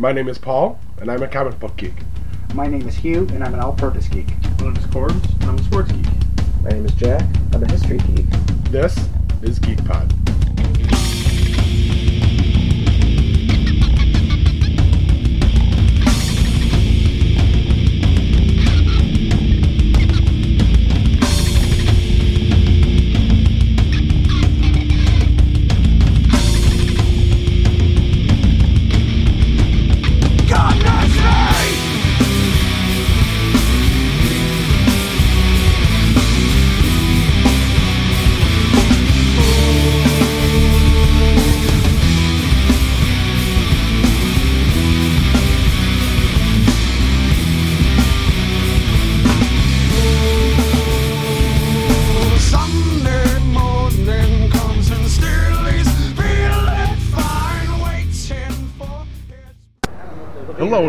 My name is Paul, and I'm a comic book geek. My name is Hugh, and I'm an all-purpose geek. My name is Corbs, and I'm a sports geek. My name is Jack. I'm a history geek. This is Geek Pod.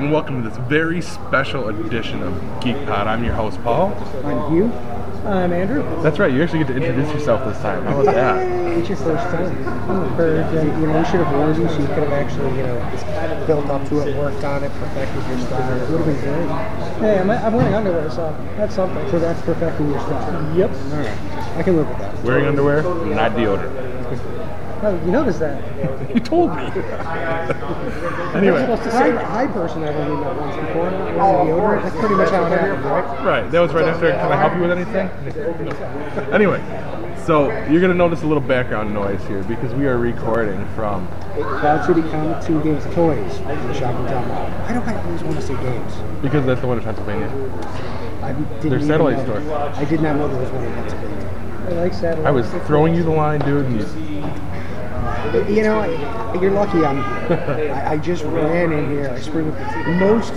And welcome to this very special edition of Geek Pod. I'm your host, Paul. I'm Hugh. I'm Andrew. That's right, you actually get to introduce yourself this time. How was that? It's your first time. Bird, you know, we should have warned you so you could have actually, you know, built up to it, worked on it, perfected your style. It would have been great. Hey, I'm, I'm wearing underwear, so that's something. So that's perfecting your style. Yep. All right. I can live with that. Wearing underwear, not deodorant. Oh, you noticed that? You told me. You're anyway, supposed to Hi, say that. hi person, I've only met once before. Oh, Wearing deodorant, that's pretty much how it happened, right? right, that was right after. Can I help you with anything? No. Anyway, so you're gonna notice a little background noise here because we are recording from. Cloud City Comics Two Games Toys in the shopping town mall. Why do I always want to say games? Because that's the one in Pennsylvania. I didn't Their satellite know- store. I did not know there was one in Pennsylvania. I like satellite. I was throwing you the line, dude, and you, You know, I- you're lucky I'm here. I, I just ran in here. I sprinted most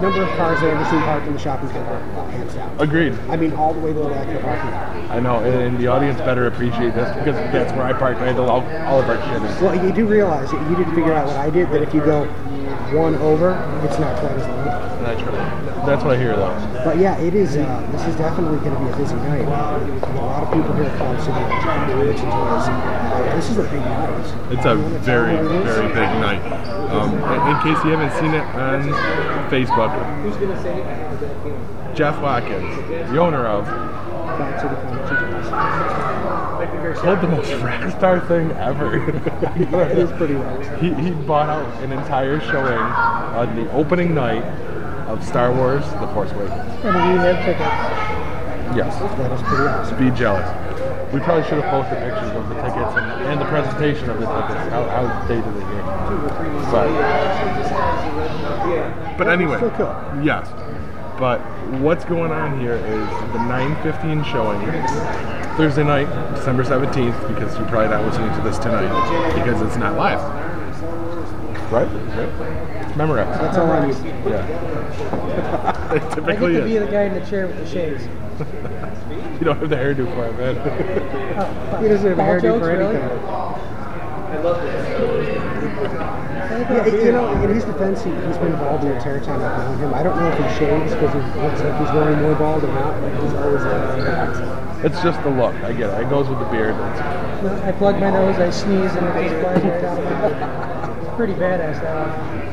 number of cars I've ever seen parked in the shopping center, hands down. agreed. I mean, all the way to the back of the parking lot. I know, and, and the audience better appreciate this because that's where I parked. I had all, all of our shit. in. Well, you do realize that you didn't figure out what I did, that if you go one over, it's not quite as long. That's right. That's what I hear though. But yeah, it is. Uh, this is definitely going to be a busy night. A lot of people here at Cloud City which is uh, This is a big night. It's a very, very big night. Um, in, in case you haven't seen it on Facebook, Jeff Watkins, the owner of, Cloud City Comics and pulled the most rock star thing ever. It is pretty he, he bought out an entire showing on the opening night of Star Wars: The Force Awakens. And we have tickets. Yes. That is pretty awesome. be jealous. We probably should have posted pictures of the tickets and, and the presentation of the tickets. How, how they did it here. But, but anyway, Still cool. yes. But what's going on here is the 9:15 showing Thursday night, December 17th, because you're probably not listening to this tonight because it's not live. Right? Right? Memorex. That's all I need. Yeah. it I get typically to be is. the guy in the chair with the shades. You don't have the hairdo for it, man. Oh, He doesn't have a Paul hairdo jokes, for really? anything. I Yeah, think you know, in his defense, he, he's been bald the entire time I've known him. I don't know if he shaves because he looks like he's going more bald or not, but he's always uh, It's just the look. I get it. It goes with the beard. It's, I plug my nose, I sneeze, and it just flies right out of my mouth. It's pretty badass that one.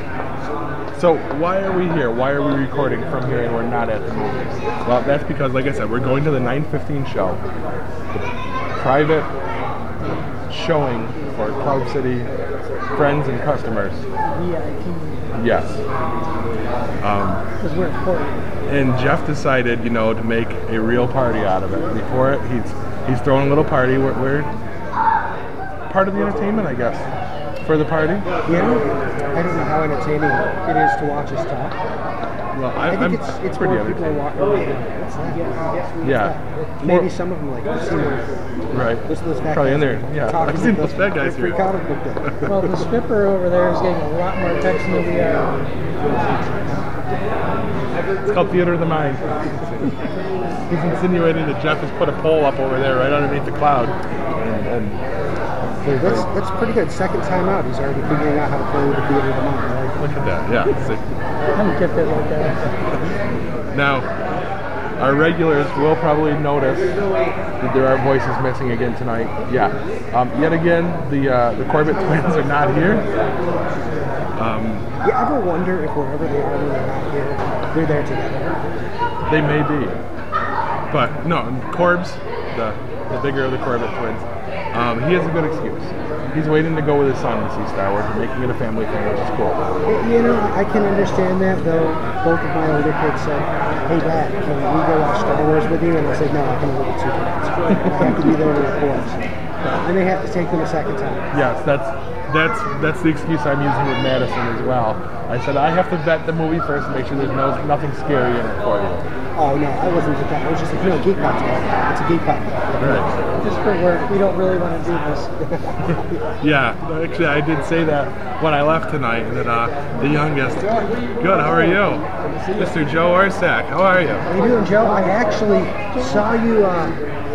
So why are we here? Why are we recording from here and we're not at the movies? Well, that's because, like I said, we're going to the 9:15 show, private showing for Cloud City friends and customers. VIP. Yes. Um, Because we're important. and Jeff decided, you know, to make a real party out of it. Before it, he's he's throwing a little party. We're, we're part of the entertainment, I guess, for the party. Know, I don't know how entertaining it is to watch us talk. Well, I, I think I'm it's, it's pretty more people are entertained. walking around going, what's that? Yeah. Maybe More- some of them like, let's see what Right. those, those fat Probably in there. Yeah. I've seen those fat guys free here. comic book day. Well, the stripper over there is getting a lot more attention than we are. It's called Theater of the Mind. He's insinuating that Jeff has put a pole up over there right underneath the cloud. And, and That's, that's pretty good. Second time out, he's already figuring out how to play with the theater of the mind. I like it. look at that. Yeah. See? I'm gifted like that. Now, our regulars will probably notice that there are voices missing again tonight. Yeah. Um, yet again, the uh, the Corbett twins are not here. Um, You ever wonder if wherever they are they're not here, they're there together? they may be, but no. Corbs, the the bigger of the Corbett twins, um, he has a good excuse. He's waiting to go with his son to see Star Wars and making it a family thing, which is cool. You know, I can understand that, though. Both of my older kids said, "Hey, Dad, can we go watch Star Wars with you?" And I said, "No, I can only get two tickets. I have to be there to record." And they have to take them a second time. Yes, that's that's that's the excuse I'm using with Madison as well. I said I have to vet the movie first and make sure there's no nothing scary in it for you. Oh no, I wasn't at that. I was just like, "No, Geek going. It's a Geek Pod." Right. Just for work. We don't really want to do this. Yeah, actually, I did say that when I left tonight. That uh, the youngest, good. How are you, Mr. Joe Orsak? How are you? How are you doing, Joe? I actually saw you um,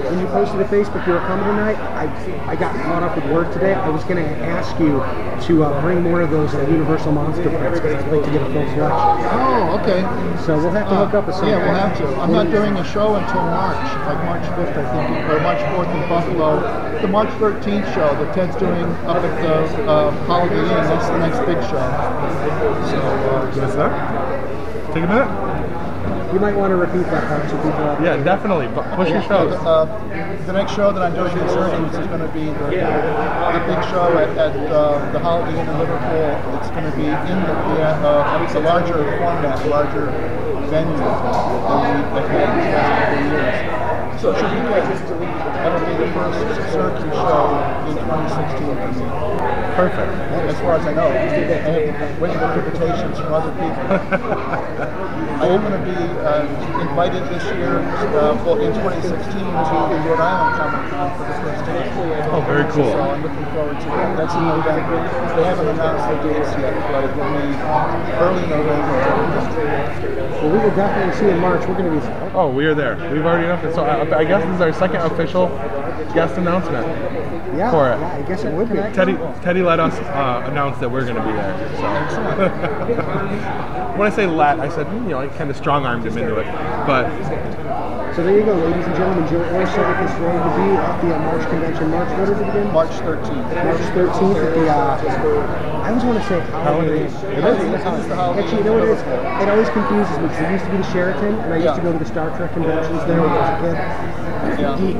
when you posted to Facebook you were coming tonight. I I got caught up with work today. I was going to ask you to uh, bring more of those uh, Universal Monster prints because I'd like to get a full selection. Oh, okay. So we'll have to hook up with some. Yeah, we'll have to. I'm not doing a show until March, like March 5th, I think, or March 4th in Buffalo. The March 13th show that Ted's doing up at the uh, Holiday Inn, that's the next big show. So, uh, Give us that. Take a minute. You might want to repeat that part so people. Have Yeah, definitely. But push your yeah, shows. the, uh, the next show that I'm doing in Syracuse is going to be the, the big show at, at uh, the Holiday Inn in Liverpool. It's going to be in the, the uh, it's a larger format, larger venue than we have had in the last couple of years. So it should be good. That'll be the first Syracuse show in 2016 for me. Perfect. As far as I know, I have waiting for invitations from other people. I am going to be uh, invited this year, uh, well, in 2016, to the Rhode Island Comic Con for the first time. Oh, very cool. So I'm looking forward to that. That's in November. They haven't announced the dates yet, but it will be early November. Well, we will definitely see in March. We're going to be. Oh, we are there. We've already announced it. So I, I guess this is our second official guest announcement. Yeah, For it. yeah, I guess it would be. Teddy Teddy let us uh, announce that we're going to be there. So when I say let, I said you know I kind of strong armed him into it. But So there you go, ladies and gentlemen. Joe Orsak is going to be at the uh, March convention. March, what is it again? March 13th. March 13th at the. Uh, I always want to say Holiday. Holiday. Inn. It is. It is the Holiday Actually, you know what it is? It always confuses me because it used to be the Sheraton, and I used to go to the Star Trek conventions there when I was a kid. Yeah. Geek.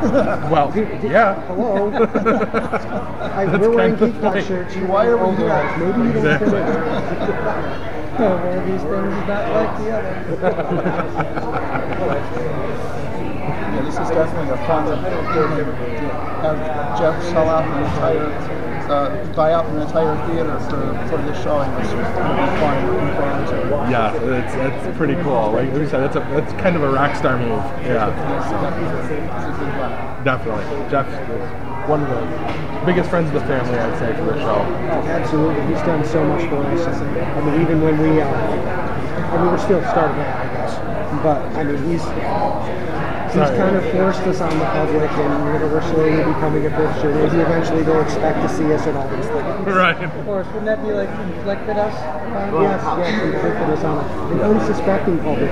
well, yeah. Hello. I, we're wearing Geek Pod funny. shirts. you Why are we over here? Maybe you don't Exactly. fit in. One of these things is not like the other. Yeah, this is definitely a fun evening. Have Jeff sell out an entire, uh, buy out an entire theater for, for this showing. It's going to be fun. Looking forward to it. Yeah, it's, it's pretty cool. Like we said, that's a that's kind of a rock star move. Yeah, definitely. Jeff is one of the biggest friends of the family, I'd say, for the show. Oh, absolutely. He's done so much for us. I mean, even when we, uh, I mean, we're still starting out, I guess. But I mean, he's he's Sorry. kind of forced us on the public, and you know, we're slowly becoming a picture. Maybe eventually they'll expect to see us at all these things. Right. Of course, wouldn't that be like inflicted us? upon? Yes, yes, we put this on an unsuspecting public.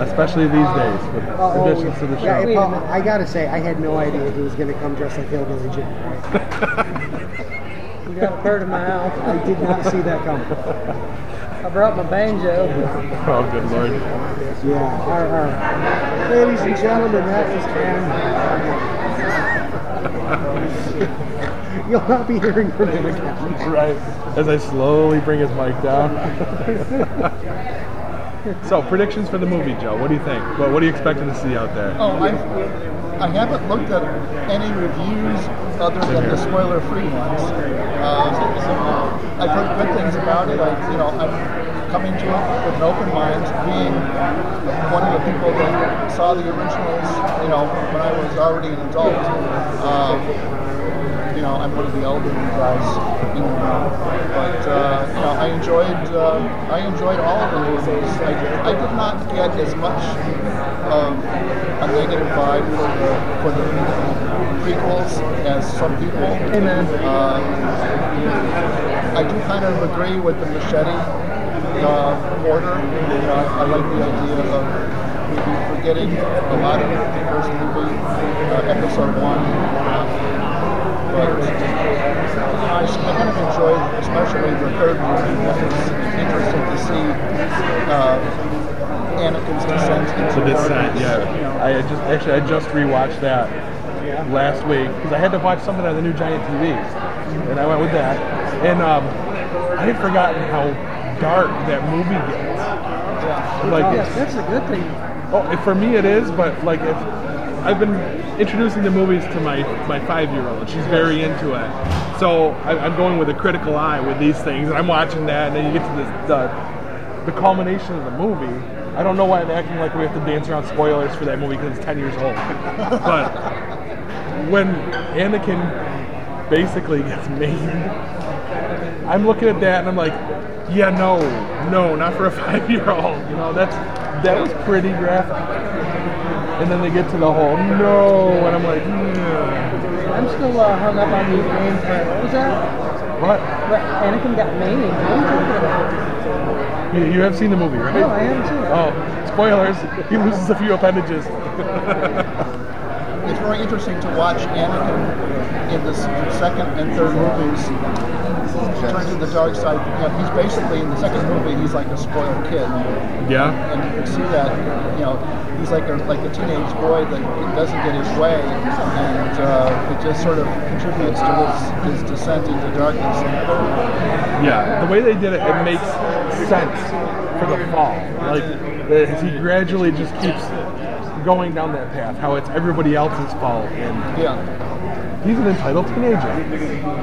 Especially these days with Oh, oh additions to the show. it- Paul, I gotta say, I had no idea he was gonna come dressed like Hillbilly Jim. You got a bird in my house. I did not see that coming. I brought my banjo. Oh, good lord. Yeah, right, all right. Ladies and gentlemen, that is Ken. You'll not be hearing from him again. Right. As I slowly bring his mic down. so, predictions for the movie, Joe. What do you think? What, what are you expecting to see out there? Oh, I, I haven't looked at any reviews other than the spoiler-free ones. Um, I've heard good things about it. I, you know, I'm coming to it with an open mind, being one of the people that saw the originals. You know, when I was already an adult. Um, know, I'm one of the elderly guys in the room. But uh, you know, I enjoyed uh, I enjoyed all of the movies. I, I did not get as much um, a negative vibe for the for the prequels as some people. Amen. Um, I do kind of agree with the machete uh, order. You I, like the idea of maybe forgetting a lot of the first movie, uh, episode one. Uh, but I, kind of enjoyed, especially the third movie. It was interesting to see uh, Anakin's descent into The descent, darkness, yeah. you know. I just actually I just rewatched that last week because I had to watch something on the new giant TVs, and I went with that. And um, I had forgotten how dark that movie gets. Yeah. Like, Oh, it's- that's a good thing. oh, for me it is, but like if I've been introducing the movies to my my five year old, she's very into it. So I, I'm going with a critical eye with these things, I'm watching that, and then you get to this, the the culmination of the movie. I don't know why I'm acting like we have to dance around spoilers for that movie because it's 10 years old. but when Anakin basically gets maimed, I'm looking at that and I'm like, yeah, no, no, not for a five year old. You know, that's that was pretty graphic. And then they get to the whole no, and I'm like, "Yeah." I'm still uh, hung up on the name for what was that? what? Right, Anakin got maimed. What are you talking about? You, you have seen the movie, right? No, I haven't seen it. Oh, spoilers! He loses a few appendages. it's very interesting to watch Anakin in the second and third movies turn to the dark side. You know, he's basically in the second movie, he's like a spoiled kid, yeah. and you can see that. You know, he's like a like a teenage boy that doesn't get his way, and uh, it just sort of contributes to his, his descent into darkness. Yeah, the way they did it, it makes sense for the fall. Like, as he gradually just keeps going down that path, how it's everybody else's fault, and Yeah. He's an entitled teenager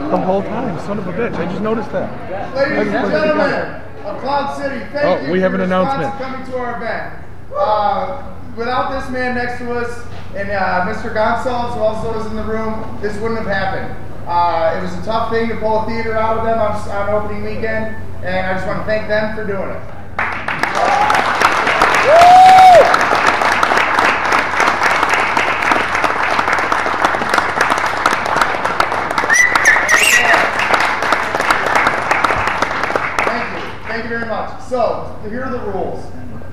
the whole time. Son of a bitch! I just noticed that. Ladies and gentlemen of Cloud City, thank Oh, you we for have an announcement. coming to our event. Uh, without this man next to us and uh, Mr. Gonsalves, who also was in the room, this wouldn't have happened. Uh, it was a tough thing to pull a theater out of them on, on opening weekend, and I just want to thank them for doing it. Thank you. Thank you very much. So, here are the rules.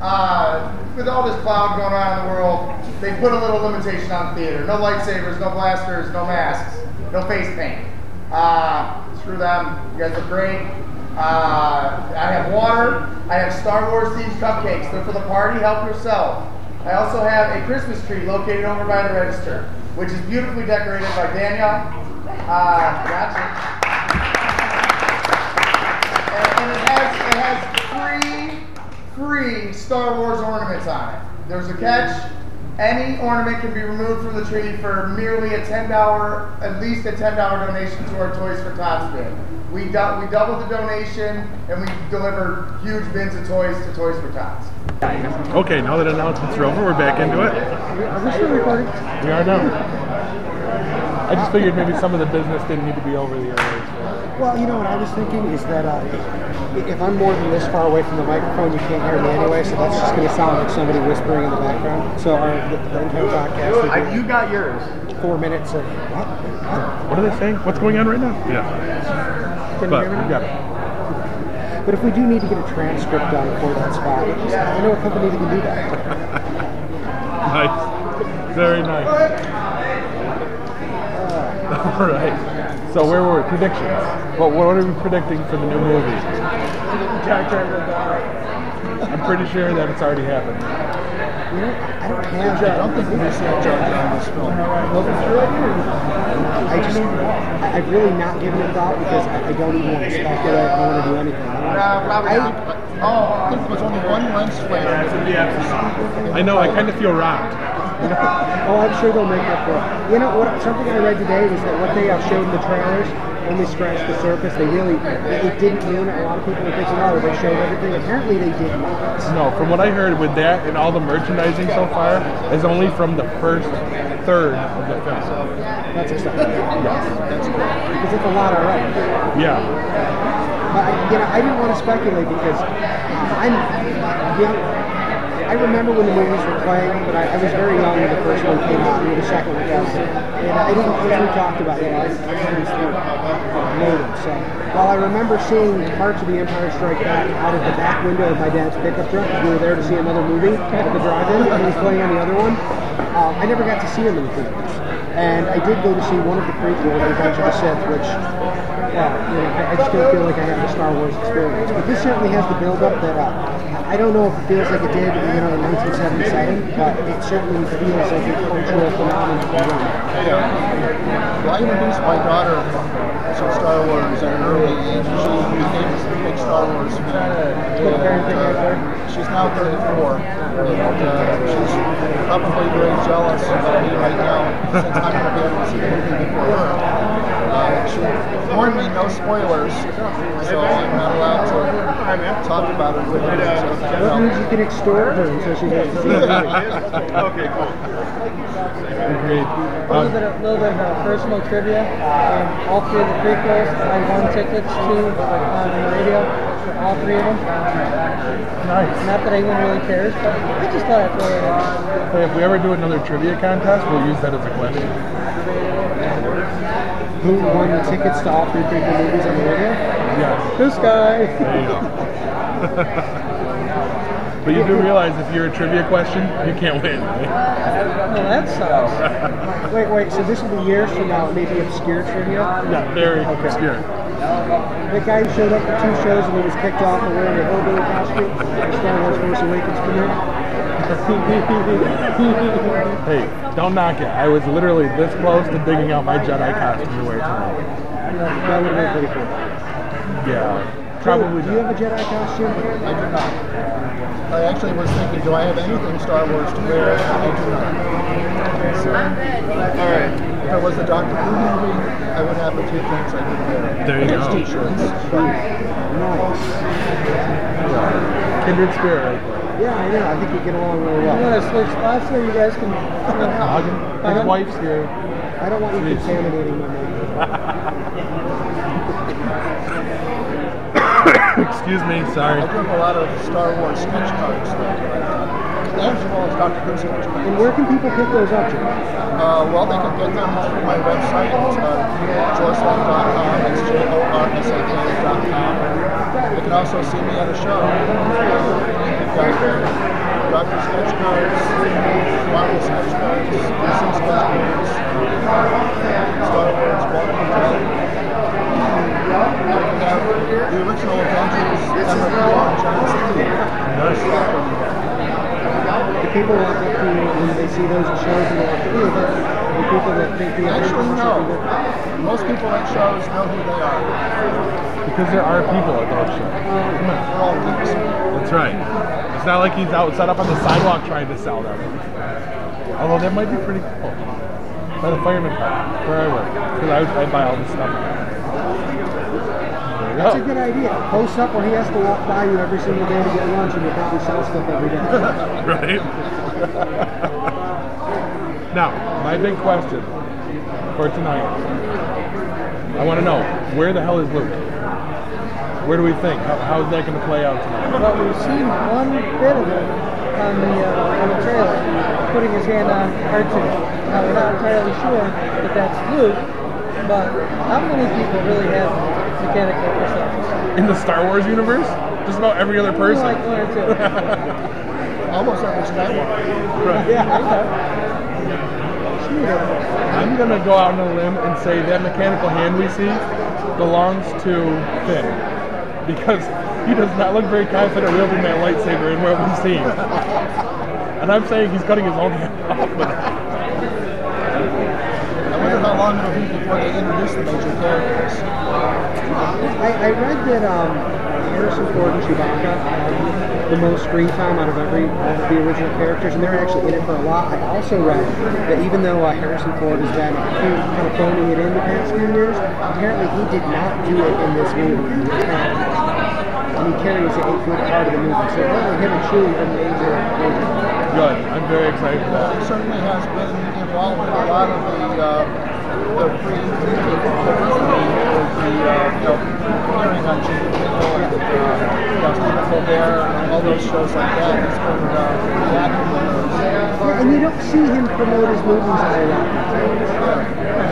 Uh, with all this cloud going on in the world, they put a little limitation on theater. No lightsabers, no blasters, no masks, no face paint. Uh, screw them. You guys look great. Uh, I have water. I have Star Wars themed cupcakes. They're for the party. Help yourself. I also have a Christmas tree located over by the register, which is beautifully decorated by Danielle. Uh, gotcha and, and it has it has free free Star Wars ornaments on it. There's a catch. Any ornament can be removed from the tree for merely a ten dollar, at least a ten dollar donation to our Toys for Tots bin. We du- we doubled the donation and we deliver huge bins of toys to Toys for Tots. Okay, now that announcements are over, we're back into it. Are we still recording? We are now. I just figured maybe some of the business didn't need to be over the airwaves. Well, you know what I was thinking is that uh, if I'm more than this far away from the microphone, you can't hear me anyway, so that's just going to sound like somebody whispering in the background. So our the, the entire podcast would be you got yours. four minutes of what? What? What are they saying? What's going on right now? Yeah, Can you but hear me we now? got it. But if we do need to get a transcript done for that spot, I know a company that can do that. Nice. Very nice. All right. So where were we? Predictions. What, what are we predicting for the new movie? I'm pretty sure that it's already happened. You know, I don't have. I don't think we're seeing Jar Jar in this film. I just, I, I've really not given it thought because I, I don't even want to speculate. I don't want to do anything. Probably I- not. Oh, I think there's only one lens flare. I know. I kind of feel robbed. Oh, I'm sure they'll make up for it. You know what? Something I read today was that what they uh, showed in the trailers only scratched the surface. They really, it, it didn't it. A lot of people were thinking, oh, they showed everything. Apparently, they did not. No, from what I heard with that and all the merchandising so far is only from the first third of the film. That's exciting. Yes, that's cool. Because it's a lot already. Yeah. But you know, I didn't want to speculate because I'm young. I remember when the movies were playing, but I, I was very young when the first one came out, and the second one came out. And I didn't, we talked about, know, I these things loaded. So while I remember seeing parts of The Empire Strikes Back out of the back window of my dad's pickup truck, we were there to see another movie at the drive-in, and he was playing on the other one, uh, I never got to see him in the theaters. And I did go to see one of the prequels, Revenge of the Sith, which uh, you know, I, I just don't feel like I had the Star Wars experience. But this certainly has the build-up that uh, I don't know if it feels like it did, you know, in 1977, but it certainly feels like a cultural phenomenon. Yeah. Well, I introduced my daughter to Star Wars at an early age. She became a big Star Wars fan. And, uh, she's now 34, and uh, she's probably very jealous of me right now since I'm going to be able to see movie before her. Uh, she warned me no spoilers, so I'm not allowed to talk about it with her. So, What you know. means you can extort her until she has to see the? Okay, cool. Agreed. A little Um, bit, of, little bit of uh, personal trivia. Um, all three of the prequels, I won tickets to on the radio for all three of them. nice. Not that anyone really cares, but I just thought I'd throw it in. Hey, if we ever do another trivia contest, we'll use that as a question. Who won the tickets to all three prequel movies on the radio? Yes. This guy. There you go. but you do realize if you're a trivia question, you can't win. Right? Well, that sucks. Wait, wait, so this will be years from now, maybe obscure trivia? Yeah, very obscure. The guy who showed up for two shows and he was kicked off for wearing a hillbilly costume. The Star Wars Force Awakens premiere. Hey, don't knock it. I was literally this close to digging out my Jedi costume to wear tonight. that would have been pretty cool. Yeah, probably Do you have a Jedi costume? I do not. I actually was thinking, do I have anything Star Wars to wear? I do not. So, All right. if it was the Doctor Who movie, I would have a few things I could wear. There you go. T-shirts. Nice. Kindred spirit right there. Yeah, I know. I think we get along really I'm well. gonna switch spots so you guys can. You know, Hagen, his wife's here. I don't want you Please. contaminating my makeup. Excuse me, sorry. I do have a lot of Star Wars sketch cards. As well as Doctor Who. And where can people pick those up, Jim? Uh, well, they can get them through my website. It's uh, jorsak.com. It's J-O-R-S-A-K.com. They can also see me at a show. Sketch Cards, Marvel Sketch Cards, Sketch Cards, the original Steve. The people walk up to you they see those shows and they walk you, but the people that the Actually, different. Most people at shows know who they are. Because there are people at all geeks. That's right. It's not like he's out set up on the sidewalk trying to sell them. Although that might be pretty cool. By the fireman park, where I work. Because I, I buy all this stuff. That's a good idea. Post up where he has to walk by you every single day to get lunch and you probably sell stuff every day. right? now, my big question for tonight. I want to know where the hell is Luke? Where do we think? How, how's that going to play out tonight? Well, we've seen one bit of it on the uh, on the trailer, putting his hand on R2. Now we're not entirely sure that that's Luke, but how many people really have mechanical perceptions? In the Star Wars universe? Just about every other person. Like one or two. Almost every Skywalker. Right. I'm gonna go out on a limb and say that mechanical hand we see belongs to Finn, because he does not look very confident wielding that lightsaber in what we've seen. And I'm saying he's cutting his own hand off. with it. I wonder how long it'll be before they introduce the major characters. I, I read that um, Harrison Ford and Chewbacca had the most screen time out of every of the original characters, and they're actually in it for a lot. I also read that even though uh, Harrison Ford has been kind of phoning it in the past few years, apparently he did not do it in this movie. And he carries a good part of the movie. So apparently him and Chewie are major, major. Good. I'm very excited for that. He certainly has been involved in a lot of the uh, the pre the first movie the uh, you know hearing on Jimmy Kimmel and uh, you Stephen Colbert and all those shows like that. He's been uh, the actor those. Yeah, and you don't see him promote his movies a whole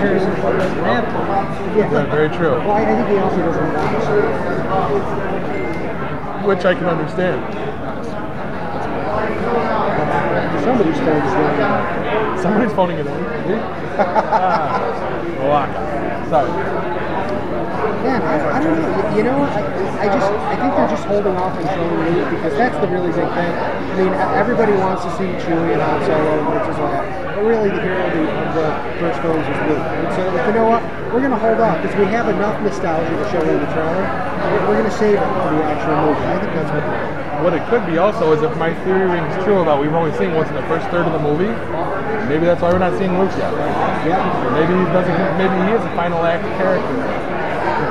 lot. Harrison Ford doesn't have. Yeah. Yeah, very true. Well, I I think he also doesn't have Which I can understand. Somebody's phone is ringing. Somebody's phoning it in. ah, Waka. Sorry. Man, I, I don't know. You, you know, what? I, I just I think they're just holding off on showing Luke because that's the really big thing. I mean, everybody wants to see Chewie and Han Solo and Princess Leia, but really the hero of the, of the first films is Luke. And so, like, you know what? We're gonna hold off because we have enough nostalgia to show in the trailer. We're, we're gonna save it for the actual movie. I think that's what. What it could be also is if my theory rings true about we've only seen once in the first third of the movie, maybe that's why we're not seeing Luke yet. Yeah. Maybe he doesn't. Maybe he is a final act character.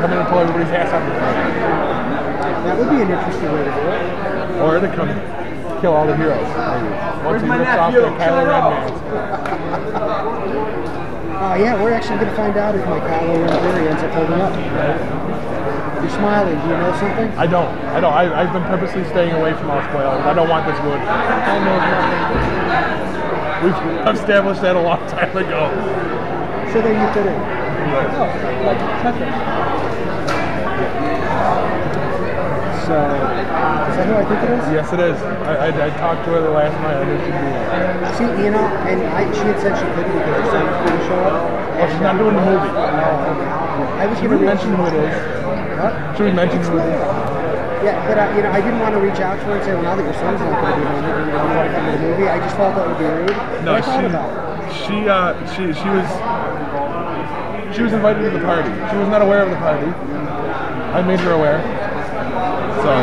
Come in and pull everybody's ass out of the That would be an interesting way to do it. Or to come kill all the heroes. Maybe. Once he rips off their Kylo Ren mask. Uh, yeah, we're actually going to find out if my Kylo Ren theory ends up holding up. You're smiling. Do you know something? I don't. I don't. I, I've been purposely staying away from all spoilers. I don't want this wood. I know nothing. We've established that a long time ago. So then you fit in. Oh, like Tetris. So, is that who I think it is? Yes, it is. I, I, I talked to her the last night. I knew she'd be there. See, you know, and I, she had said she couldn't because her son couldn't show up. Oh, she's not doing the movie. I was going to mention who it is? What? Should we mention who it is? Yeah, but uh, you know, I didn't want to reach out to her and say, well, now that your son's not going to be in it, you want to come to the movie. I just felt that would be rude. No, I thought she, about it. she, uh, she, she was, she was invited to the party. She was not aware of the party. I made her aware. So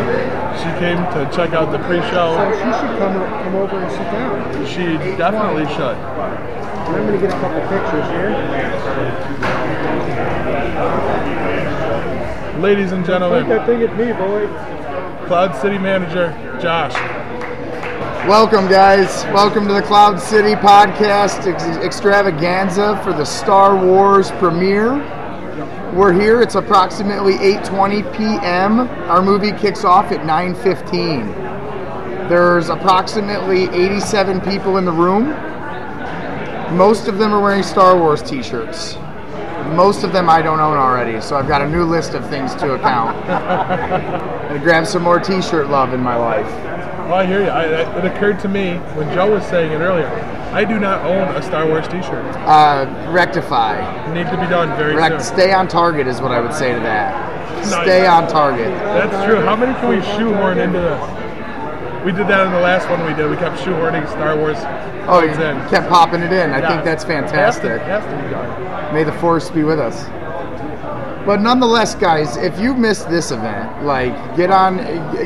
she came to check out the pre-show. she should come come over and sit down. She definitely should. I'm going to get a couple pictures here. Ladies and gentlemen, that thing at me, boy. Cloud City Manager Josh. Welcome, guys. Welcome to the Cloud City Podcast ex- extravaganza for the Star Wars premiere. We're here. It's approximately 8:20 p.m. Our movie kicks off at 9:15. There's approximately 87 people in the room. Most of them are wearing Star Wars T-shirts. Most of them I don't own already, so I've got a new list of things to account. and grab some more T-shirt love in my life. Well, I hear you. I, I- it occurred to me when Joe was saying it earlier. I do not own a Star Wars T-shirt. Uh, rectify. Need to be done very soon. stay on target is what I would say to that. Nice. Stay on target. That's true. How many can we shoehorn into this? We did that in the last one we did. We kept shoehorning Star Wars Oh, you in. kept popping it in. I Yeah. think that's Has to, fantastic. has to be done. May the force be with us. But nonetheless, guys, if you missed this event, like get on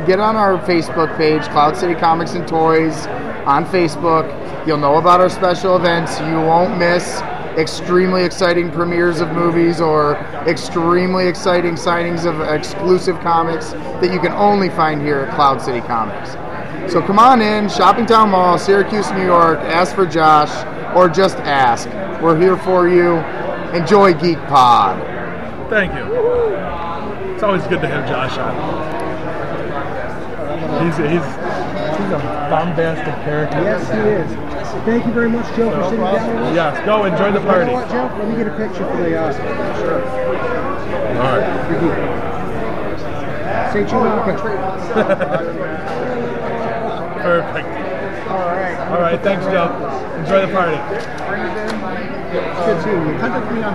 get on our Facebook page, Cloud City Comics and Toys, on Facebook. You'll know about our special events. You won't miss extremely exciting premieres of movies or extremely exciting signings of exclusive comics that you can only find here at Cloud City Comics. So come on in, Shopping Town Mall, Syracuse, New York. Ask for Josh, or just ask. We're here for you. Enjoy Geek Pod. Thank you. It's always good to have Josh on. He's he's he's a bombastic character. Yes, he is. Thank you very much, Joe, for sitting down with us. Yes, go enjoy the You party. know what, Joe? Let me get a picture for the uh, sure. All right. Say Chewbacca. Perfect. All right. All right. Thanks, Joe. Enjoy the party. Good seeing you. Contact me on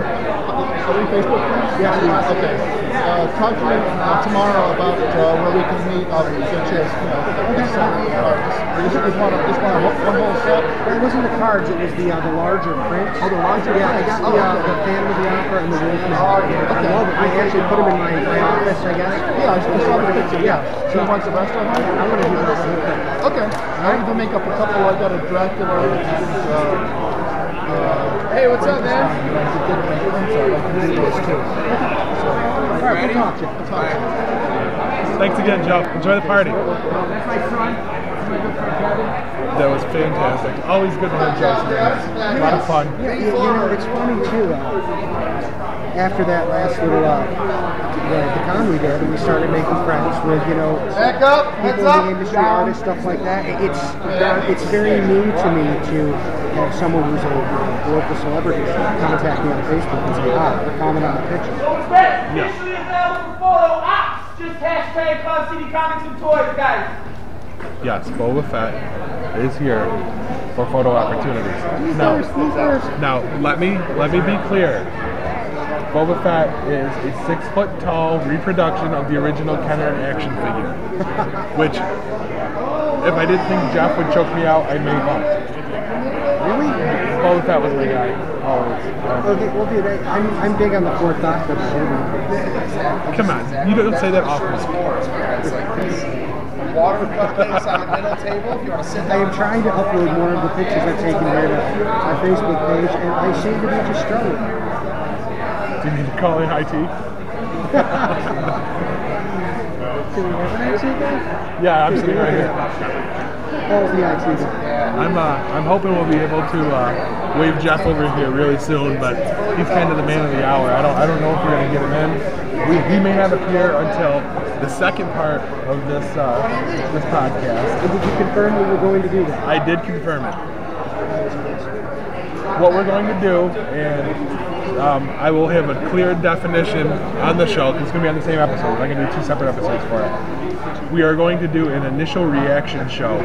Facebook? Yeah. Okay. Uh, talk to me uh, tomorrow about uh, where we can meet. I'll get you, you know, get some cards. Just, just want, just want a, whole- one whole set. It wasn't the cards, it was the uh, the larger print. Oh, the larger Yeah, I print. got the, uh, the Phantom of the Opera and the Wolfman. I love it. I actually put them in my, my office, I guess. Yeah, I saw the picture. Yeah. So you want the rest of them? I'm going to do this whole thing. Okay. I need to make up a couple. I got a Dracula. Uh, uh, Hey, what's up, man? All right, we'll talk, Joe. Thanks again, Joe. Enjoy the party. That's my son. That was fantastic. Always good to have Joe. A lot of fun. Yeah, you, you know, it's funny too. Uh, after that last little uh, the, the con we did, we started making friends with you know Back up. Heads people in the industry, Down. artists, stuff like that. It- It's it's very new to me to have someone who's a local celebrity contact me on Facebook and say hi or comment on the picture. Officially ops. Ah, just hashtag Cloud City Comics and Toys, guys. Yes, Boba Fett is here for photo opportunities. Now, now let me let me be clear. Boba Fett is a six foot tall reproduction of the original Kenner action figure, which, if I didn't think Jeff would choke me out, I made up. Really? Boba Fett was my guy. Always. Okay, well, dude, I, I'm, I'm big on the forethought, but come on, you don't say that often. Water cupcakes on the middle table. If you want to sit I down. am trying to upload more of the pictures I've taken here to my Facebook page, and I seem to be just struggling. Do you need to call in IT? Do we have an IT guy? Yeah, I'm sitting right here. Paul's the IT guy. I'm uh, I'm hoping we'll be able to uh, wave Jeff over here really soon, but he's kind of the man of the hour. I don't I don't know if we're gonna get him in. We, he may not appear until the second part of this uh, this podcast. Did you confirm what we were going to do that? I did confirm it. What we're going to do, and um, I will have a clear definition on the show, it's going to be on the same episode. We're not going to do two separate episodes for it. We are going to do an initial reaction show.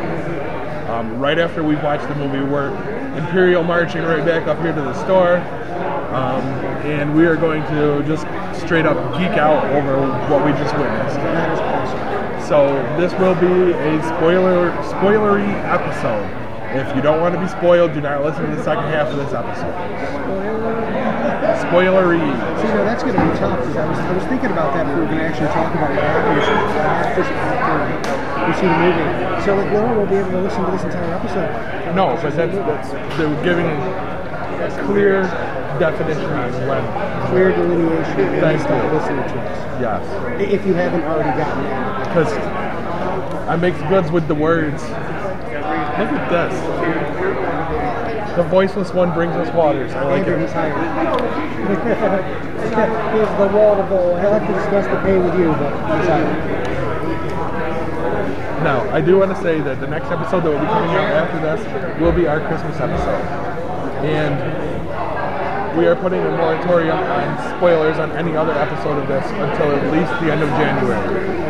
Um, right after we've watched the movie, we're Imperial marching right back up here to the store. Um, and we are going to just straight up geek out over what we just witnessed. Awesome. So this will be a spoiler spoilery episode. If you don't want to be spoiled, do not listen to the second half of this episode. Spoilery. So, you know, that's going to be tough because I was, I was thinking about that if we were going to actually talk about what happens after, we see the movie. So, like, Laura will be able to listen to this entire episode. No, but that's, that's they're giving a clear definition on when. Clear delineation Thank you listening to us. Yes, If you haven't already gotten it. because I make goods with the words. Look at this. The voiceless one brings us waters. I like Andrew, it. he's the wall to go. I'd like to discuss the pay with you, but he's hired. Now, I do want to say that the next episode that will be coming out after this will be our Christmas episode. And we are putting a moratorium on spoilers on any other episode of this until at least the end of January.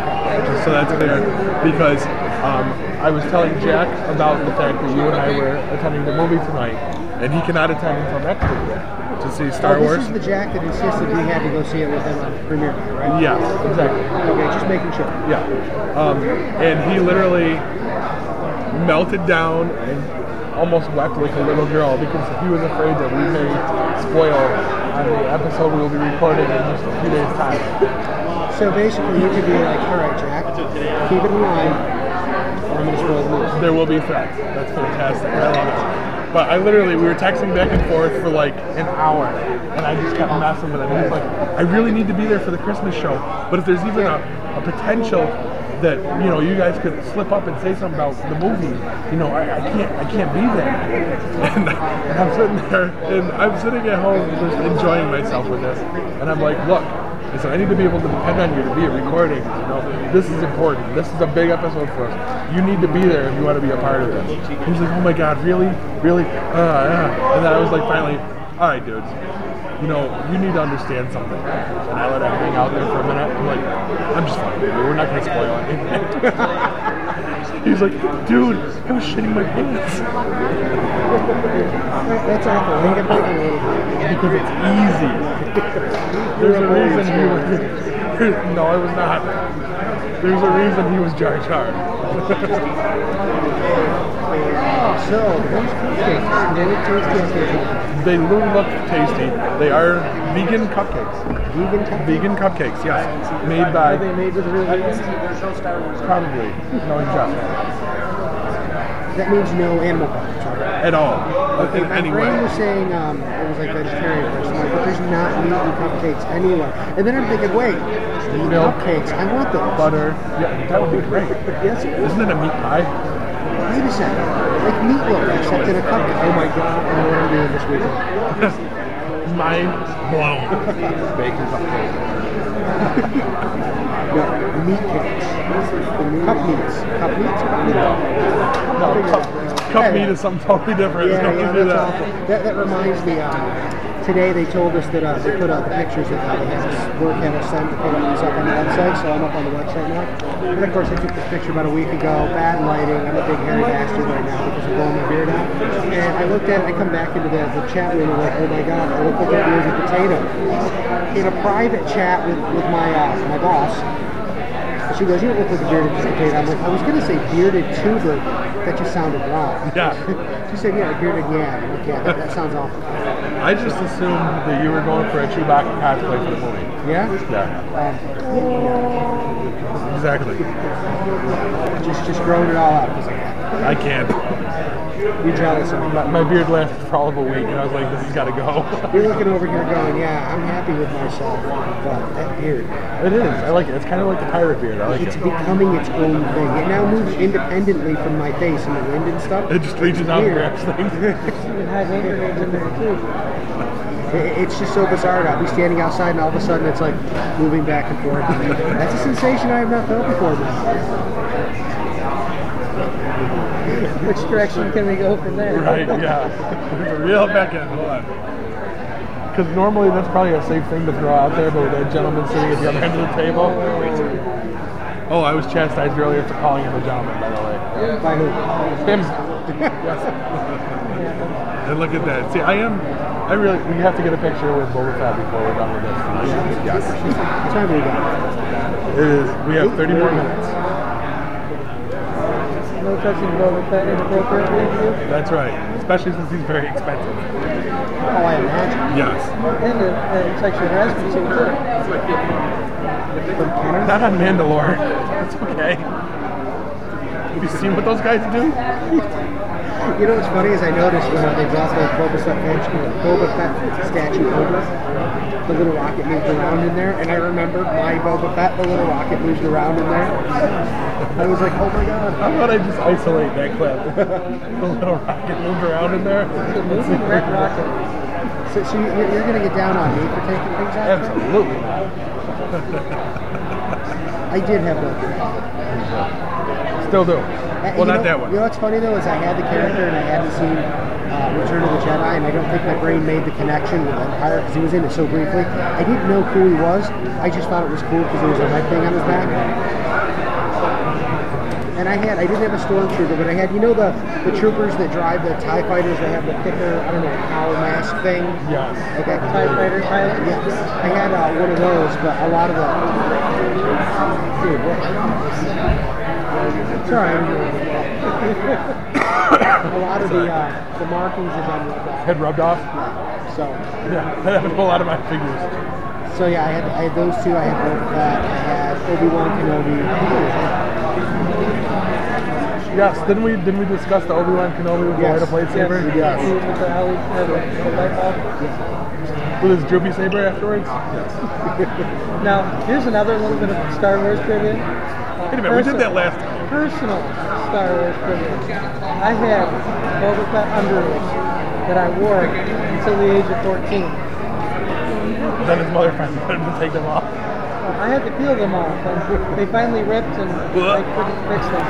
So that's clear. Because um, I was telling Jack about the fact that you and I were attending the movie tonight, and he cannot attend until next week to see Star Oh, Wars. this is the Jack that insisted we had to go see it with him on premiere night, right? Yeah, exactly. Okay, just making sure. Yeah. Um, and he literally melted down and almost wept like a little girl because he was afraid that we may spoil on the episode we will be recording in just a few days' time. So basically, you could be like, all right, Jack, keep it in line, I'm going to spoil the movie. There will be threats. That's fantastic. I love it. But I literally, we were texting back and forth for like an hour, and I just kept messing with him. He's like, I really need to be there for the Christmas show, but if there's even a, a potential that you know you guys could slip up and say something about the movie, you know, I, I can't, I can't be there. And, and I'm sitting there, and I'm sitting at home just enjoying myself with this, and I'm like, look. I I need to be able to depend on you to be a recording. You know, this is important. This is a big episode for us. You need to be there if you want to be a part of this. He's like, oh my god, really, really, uh, uh. and then I was like, finally, all right, dudes. You know, you need to understand something. And I let him hang out there for a minute. I'm like, I'm just fine. We're not gonna spoil anything. He's like, dude, I was shitting my pants That's awful. Make it break a little bit. because it's easy. There's a reason he was. no, I was not. There's a reason he was Jar Jar. So, they look tasty as they look. They look tasty. They are vegan cupcakes. Vegan cupcakes? Vegan cupcakes, yes. Made by Are they made with real vegans? probably knowing Jeff That means no animal products, right? at all. Okay, in my any brain way. was saying um, it was like vegetarian person, like, but there's not meat in cupcakes anywhere. And then I'm thinking, wait, Milk. cupcakes, I want those. Butter. Yeah, that would be great. Yes. Isn't it a meat pie? Wait a second. Like meatloaf, except in a cupcake. Oh my god, I know what I'm doing this weekend. Mind blown. Bacon cupcake. no, meat cakes. Cup meats. Cup meats? Cup meats? No, cup, cup meat is something totally different. Yeah, yeah, that's that. awful. That, that reminds me, um, today they told us that uh, they put up the pictures of they had work had us sent to put up on the website, so I'm up on the website now. And of course, I took this picture about a week ago. Bad lighting. I'm a big hairy bastard right now because I'm blowing my beard out. And I looked at it. I come back into the, the chat room and like, oh my god, I look like a bearded potato. In a private chat with, with my uh, my boss, she goes, you don't look like a bearded potato. I'm like, I was gonna say bearded tuber. That just sounded wrong. Yeah. she said, yeah. I'm like, yeah, that, that sounds awful. I just assumed that you were going for a Chewbacca cosplay for the movie. Yeah? Yeah. Um, Exactly. just just growing it all out I can. I can't. You're jealous of me. My, my beard lasted for all of a week, and I was like, this has got to go. You're looking over here going, yeah, I'm happy with myself, but that beard, it is. I like it. It's kind of like the pirate beard. I like it's it. becoming its own thing. It now moves independently from my face in the wind and stuff. It just reaches out and grabs things. Even high hand grenades in there too. It- It's just so bizarre. I'll be standing outside and all of a sudden it's like moving back and forth. That's a sensation I have not felt before. Which direction can we go from there? Right, yeah. Real back. Hold on. Because normally that's probably a safe thing to throw out there, but with that gentleman sitting at the other end of the table. Oh, I was chastised earlier for calling him a gentleman, by the way. By who? Him. yes. And look at that. See, I am. I really. We have to get a picture with Boba Fett before we're done with this tonight. Yes. What time do we got? It is. We have 30 more minutes. No touching Boba Fett inappropriately with you. That's right. Especially since he's very expensive. Oh, I imagine. Yes. And uh, uh, sexual harassment too. too. From Kenner? Not on Mandalore. It's okay. Have you seen what those guys do? You know what's funny is I noticed when they brought the Boba Fett, Boba Fett statue over, the little rocket moved around in there, and I remember my Boba Fett, the little rocket moved around in there. I was like, oh my god. How about I just isolate that clip? the little rocket moved around in there. It's a moving red rocket. So, so you're, you're going to get down on me for taking things out? Absolutely not. I did have one. Still do. Well, you not know, that one. You know what's funny though is I had the character and I hadn't seen uh, Return of the Jedi, and I don't think my brain made the connection with Empire because he was in it so briefly. I didn't know who he was. I just thought it was cool because there was a red thing on his back. And I had, I didn't have a stormtrooper, but I had, you know, the the troopers that drive the Tie fighters that have the thicker, I don't know, power mask thing. Yes. Okay. TIE fighter pilot. Yes, I had uh, one of those, but a lot of the. Dude, what? Sorry, I'm doing. A lot of the uh, the markings have been rubbed off. Head rubbed off. So, Yeah, that happens to a lot of my figures. so yeah, I had I had those two. I had Boba Fett. I had Obi Wan Kenobi. Yes, didn't we didn't we discuss the Obi Wan Kenobi with Yes. the light lightsaber? Yes. With the alley, the, the light bulb. With his droopy saber afterwards? Now, here's another little bit of Star Wars trivia. Wait a minute, we did that last time. Personal Star Wars trivia. I had Boba Fett underoos that I wore until the age of 14. Then his mother finally let him to take them off. I had to peel them off, and they finally ripped, and I couldn't fix them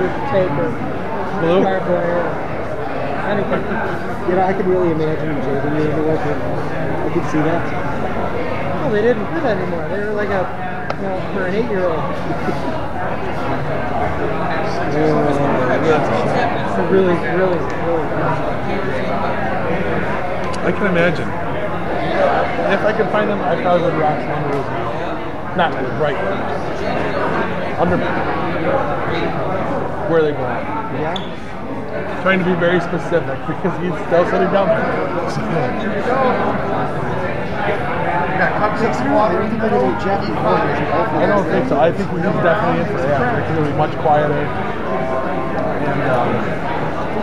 with tape or Glue? cardboard or anything. You know, I could really imagine him jabbing you into it. I could see that. Well, they didn't fit anymore. They were like a, you for an eight-year-old. So really, really, really. I can imagine. If I could find them, I probably would rock some underoos now. Not with right Under where they belong. Yeah. Trying to be very specific because he's still sitting down You got cupcakes and I don't think the so. I think he's definitely in for that. It's going to be much quieter. And um,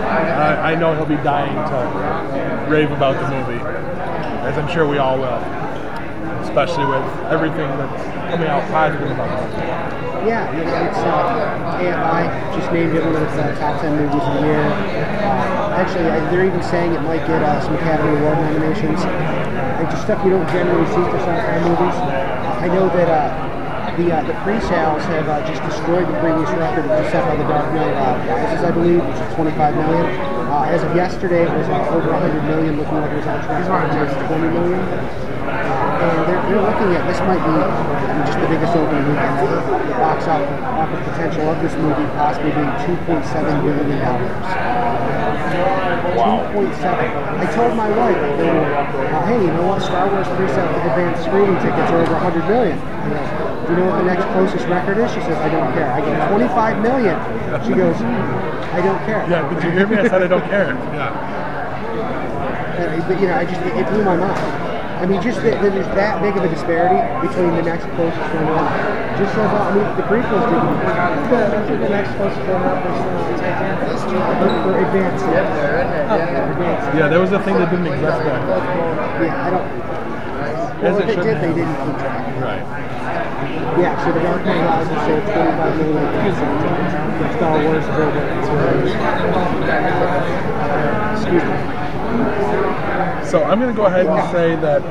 I, I know he'll be dying to rave about the movie, as I'm sure we all will. Especially with everything that's coming out positive about it. Yeah, it's uh, AFI just named it one of the uh, top 10 movies of the year. Uh, actually, I, they're even saying it might get uh, some Academy Award nominations. And just stuff you don't generally see for sci-fi movies. I know that uh, the uh, the pre-sales have uh, just destroyed the previous record, of set by The Dark Knight uh, Rises, I believe, which is 25 million. Uh, as of yesterday, it was over 100 million, looking like it was on track for 120 million. And they're, they're looking at this might be I mean, just the biggest opening weekend ever. The box office, office potential of this movie possibly being 2.7 billion dollars. Wow. 2.7. I told my wife, uh, hey, you know what? Star Wars pre-sale advanced screening tickets are over 100 million. I go, do you know what the next closest record is? She says, I don't care. I get 25 million. She goes, I don't care. Yeah, did you hear me? I said I don't care. Yeah. Uh, but you know, I just it, it blew my mind. I mean, just that, that there's that big of a disparity between the next closest one up. Just so I mean, the prequels didn't The, the next closest one up is for, advanced. Yeah, that was the thing that didn't exist back then. Yeah, I don't. As Well, it if they did, they didn't keep track. Right. Yeah, so the Dark Knight Rises sold 25 million tickets. Star Wars. Excuse me. So I'm going to go ahead and say that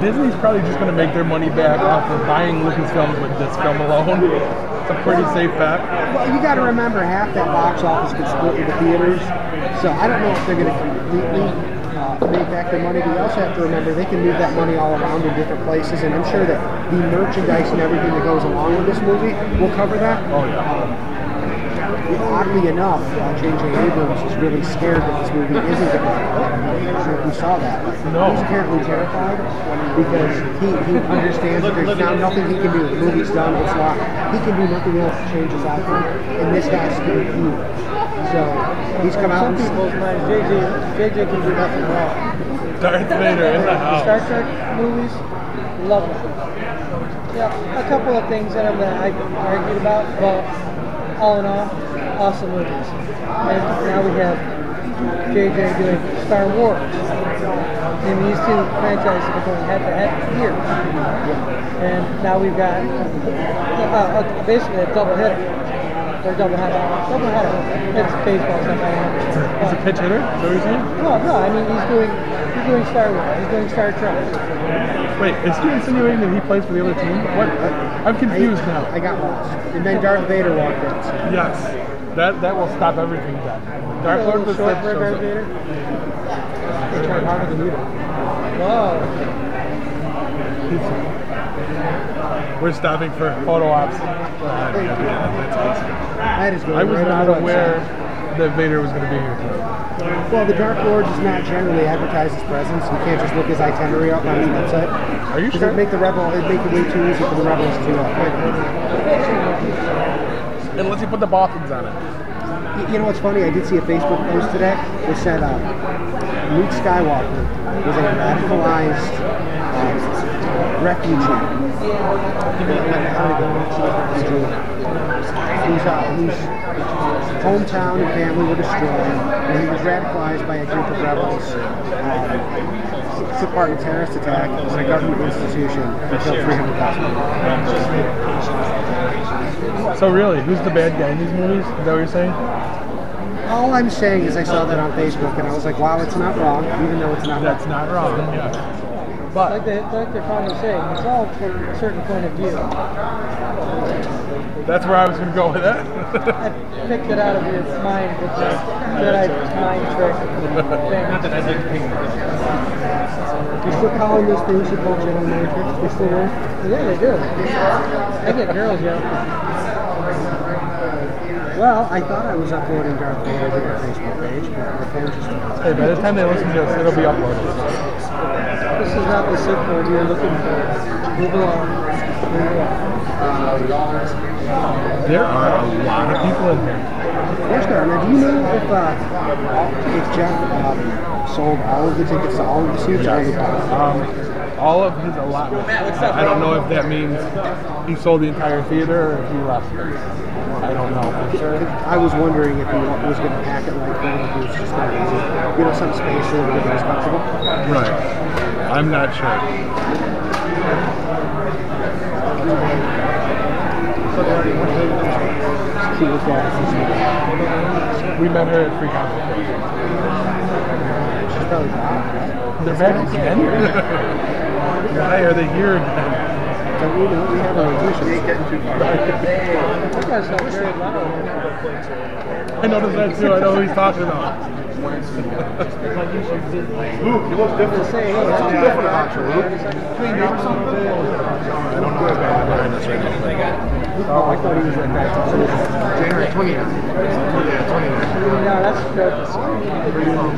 Disney's probably just going to make their money back off of buying Lucasfilm with this film alone. It's a pretty safe bet. Well, you got to remember half that box office gets split with the theaters, so I don't know if they're going to completely uh, make back their money. But you also have to remember they can move that money all around in different places, and I'm sure that the merchandise and everything that goes along with this movie will cover that. Oh yeah. Oddly enough, uh, J.J. Abrams is really scared that this movie isn't going to I'm not sure if you saw that. No. He's apparently terrified because he, he understands that there's now nothing he can do. The movie's done, it's locked. He can do nothing else to change his outcome, and this guy's still huge. So he's come out Some and people's minds, JJ, JJ can do nothing wrong. Darth Vader in the house. Star. Trek movies, love them. Yeah, a couple of things in them that I argued about, but all in all, awesome movies. And now we have JJ doing Star Wars. And these two franchises are going head to head here. And now we've got uh, uh, basically a double hitter. Or double header. Double header. It's baseball stuff. I don't know. He's a pitch hitter. Is that what you're saying? No, no. I mean, he's doing he's doing Star Wars. He's doing Star Trek. Wait, is he insinuating that he plays for the other team? What? I, I'm confused now. I got lost. And then Darth Vader walked in. Yes. That that will stop everything then. Dark Lord was short for. Vader. They tried harder than you. Wow. We're stopping for photo ops. Yeah, that's awesome. That is I was right not aware website. that Vader was going to be here tonight. Well, the Dark Lord does not generally advertise his presence. You can't just look his itinerary up on his website. Are you sure? it'd make the rebel, it'd make it way too easy for the rebels to uh. Unless you put the Boffins on it. You know what's funny? I did see a Facebook post today that said uh, Luke Skywalker was a radicalized uh, refugee. Uh, whose hometown and family were destroyed, and he was radicalized by a group of rebels. Um, took part in a terrorist attack in a government institution and killed 300,000 people. So really, who's the bad guy in these movies? Is that what you're saying? All I'm saying is I saw that on Facebook and I was like, wow, it's not wrong, even though it's not That's right. not wrong. Yeah. Like But like they're probably saying, it's all from a certain point of view. that's where I was going to go with that. I picked it out of your mind with the Jedi mind trick thing. Not that I did pick it You still calling those things you call Jedi mind tricks? They still work? Yeah, they do. I get girls, yeah. Well, I thought I was uploading Darth Vader to their Facebook page, but the phone just hey, by the time they listen to us, it'll be uploaded. This is not the sequel you're looking for. Move along. Move along. There are a lot of people in here. Yes, there. are. Now, do you know if uh, if Jeff um, sold all of the tickets to all of the seats? part? Um, all of his allotment. I don't know if that means he sold the entire theater or if he left. I don't know. I was wondering if he was going to pack it like that, if he was just going to leave, you know, some space so everybody was comfortable. Right. I'm not sure. She was there. We met her at Free Comic probably back. They're back again? Why are they here again? But we know we have our ambitions. You guys have Jared I noticed that too. I know who he's talking about. Luke, you look different. Say, hey, What's that's different about you, Luke? Cleaned up something. I don't know if I'm right now. Oh, I thought he was like that. January 20th. Yeah, 20th. No, that's good.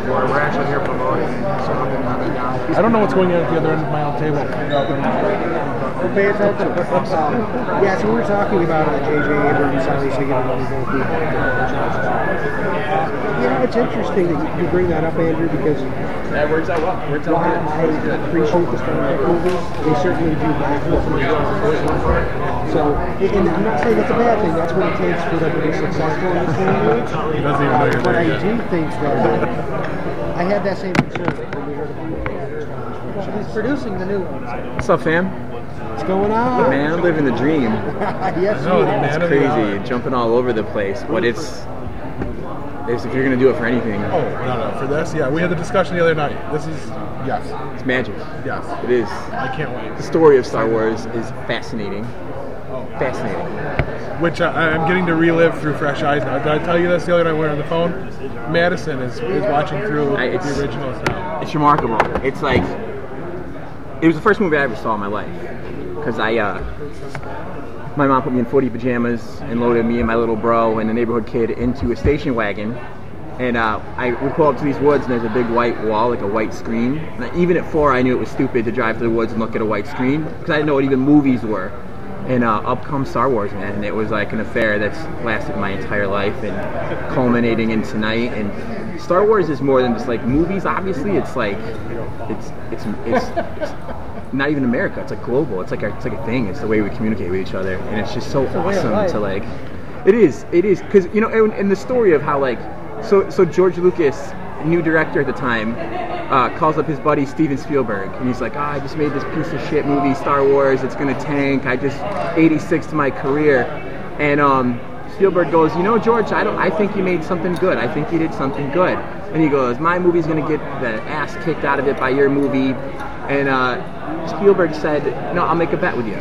We're actually here promoting something that. I don't know what's going on at the other end of my own table. Well, pay attention. Um, yeah, so we were talking about uh, J.J. Abrams obviously getting one of those You know, it's interesting that you, you bring that up, Andrew, because That works out well. Works out while good. I appreciate the Star Trek movies, they certainly do lack what we So, and I'm not saying it's a bad thing. That's what it takes for them to be successful in this day and age. He doesn't even know you're But I do think that uh, I had that same concern when we heard about it. He's producing the new ones. What's up, fam? What's going on? Man, living the dream. yes, No, you the man It's crazy, jumping all over the place. But it's, it's if you're gonna do it for anything, Oh, no, no. For this, yeah, we had the discussion the other night. This is, yes, it's magic. yes. It is. I can't wait. The story of Star Wars is fascinating. Oh. Fascinating. Which I, I'm getting to relive through fresh eyes now. Did I tell you this the other night when we were on the phone? Madison is, is watching through I- it's- the originals now. It's remarkable. It's like it was the first movie I ever saw in my life because I uh, my mom put me in footy pajamas and loaded me and my little bro and the neighborhood kid into a station wagon. And uh, I would pull up to these woods, and there's a big white wall, like a white screen. And even at four, I knew it was stupid to drive to the woods and look at a white screen because I didn't know what even movies were. And uh, up comes Star Wars, man, and it was like an affair that's lasted my entire life and culminating in tonight. And Star Wars is more than just like movies. Obviously, it's like it's it's it's, it's not even America. It's like global. It's like a, it's like a thing. It's the way we communicate with each other, and it's just so of awesome to like. It is. It is because you know, and, and the story of how like, so so George Lucas, new director at the time, uh, calls up his buddy Steven Spielberg, and he's like, "Ah, I just made this piece of shit movie, Star Wars. It's gonna tank. I just 86 to my career," and um, Spielberg goes, "You know, George, I don't. I think you made something good. I think you did something good." And he goes, "My movie's gonna get the ass kicked out of it by your movie," and uh, Spielberg said, "No, I'll make a bet with you."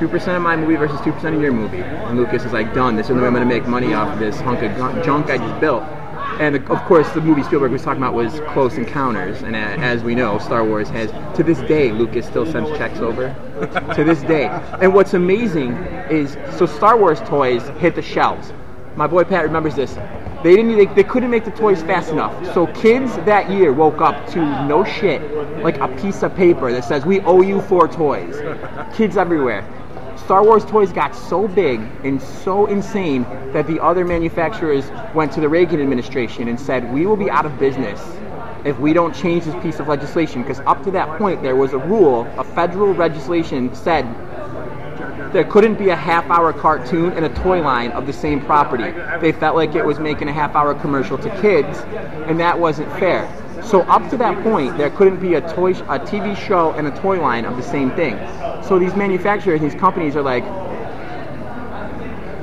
two percent of my movie versus two percent of your movie. And Lucas is like, done. This is the only way I'm going to make money off of this hunk of junk I just built. And of course, the movie Spielberg was talking about was Close Encounters. And as we know, Star Wars has, to this day, Lucas still sends checks over. to this day. And what's amazing is, so Star Wars toys hit the shelves. My boy Pat remembers this. They didn't. They, they couldn't make the toys fast enough. So kids that year woke up to no shit, like a piece of paper that says, "We owe you four toys." Kids everywhere. Star Wars toys got so big and so insane that the other manufacturers went to the Reagan administration and said, "We will be out of business if we don't change this piece of legislation." Because up to that point, there was a rule, a federal legislation said there couldn't be a half-hour cartoon and a toy line of the same property. They felt like it was making a half-hour commercial to kids, and that wasn't fair. So up to that point, there couldn't be a toy, a TV show, and a toy line of the same thing. So these manufacturers, these companies are like,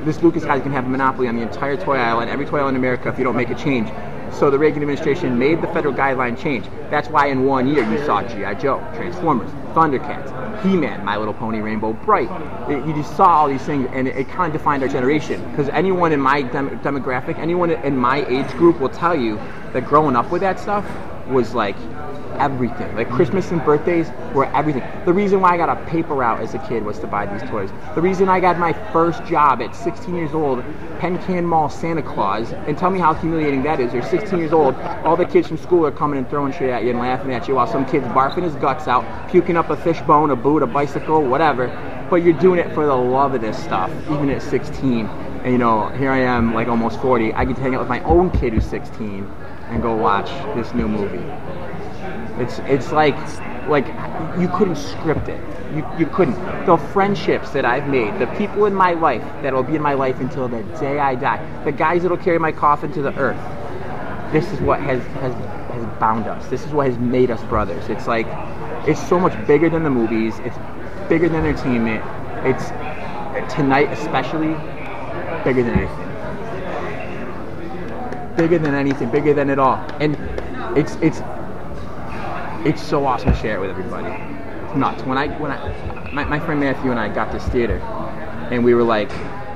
this Lucas guy can have a monopoly on the entire toy aisle and every toy aisle in America if you don't make a change. So the Reagan administration made the federal guideline change. That's why in one year you saw G.I. Joe, Transformers, Thundercats, He-Man, My Little Pony, Rainbow Brite. It- you just saw all these things and it, it kind of defined our generation. Because anyone in my dem- demographic, anyone in my age group will tell you that growing up with that stuff was like everything. Like Christmas and birthdays were everything. The reason why I got a paper route as a kid was to buy these toys. The reason I got my first job at 16 years old, Penn Can Mall Santa Claus, and tell me how humiliating that is. You're 16 years old, all the kids from school are coming and throwing shit at you and laughing at you while some kid's barfing his guts out, puking up a fish bone, a boot, a bicycle, whatever. But you're doing it for the love of this stuff, even at 16. And you know, here I am, like almost 40. I get to hang out with my own kid who's 16 and go watch this new movie. It's it's like like you couldn't script it. You you couldn't. The friendships that I've made, the people in my life that'll be in my life until the day I die, the guys that'll carry my coffin to the earth. This is what has has has bound us. This is what has made us brothers. It's like it's so much bigger than the movies. It's bigger than entertainment. It's tonight especially bigger than anything bigger than anything, bigger than it all. And it's it's it's so awesome to share it with everybody. nuts. When I when I my, my friend Matthew and I got this theater, and we were like,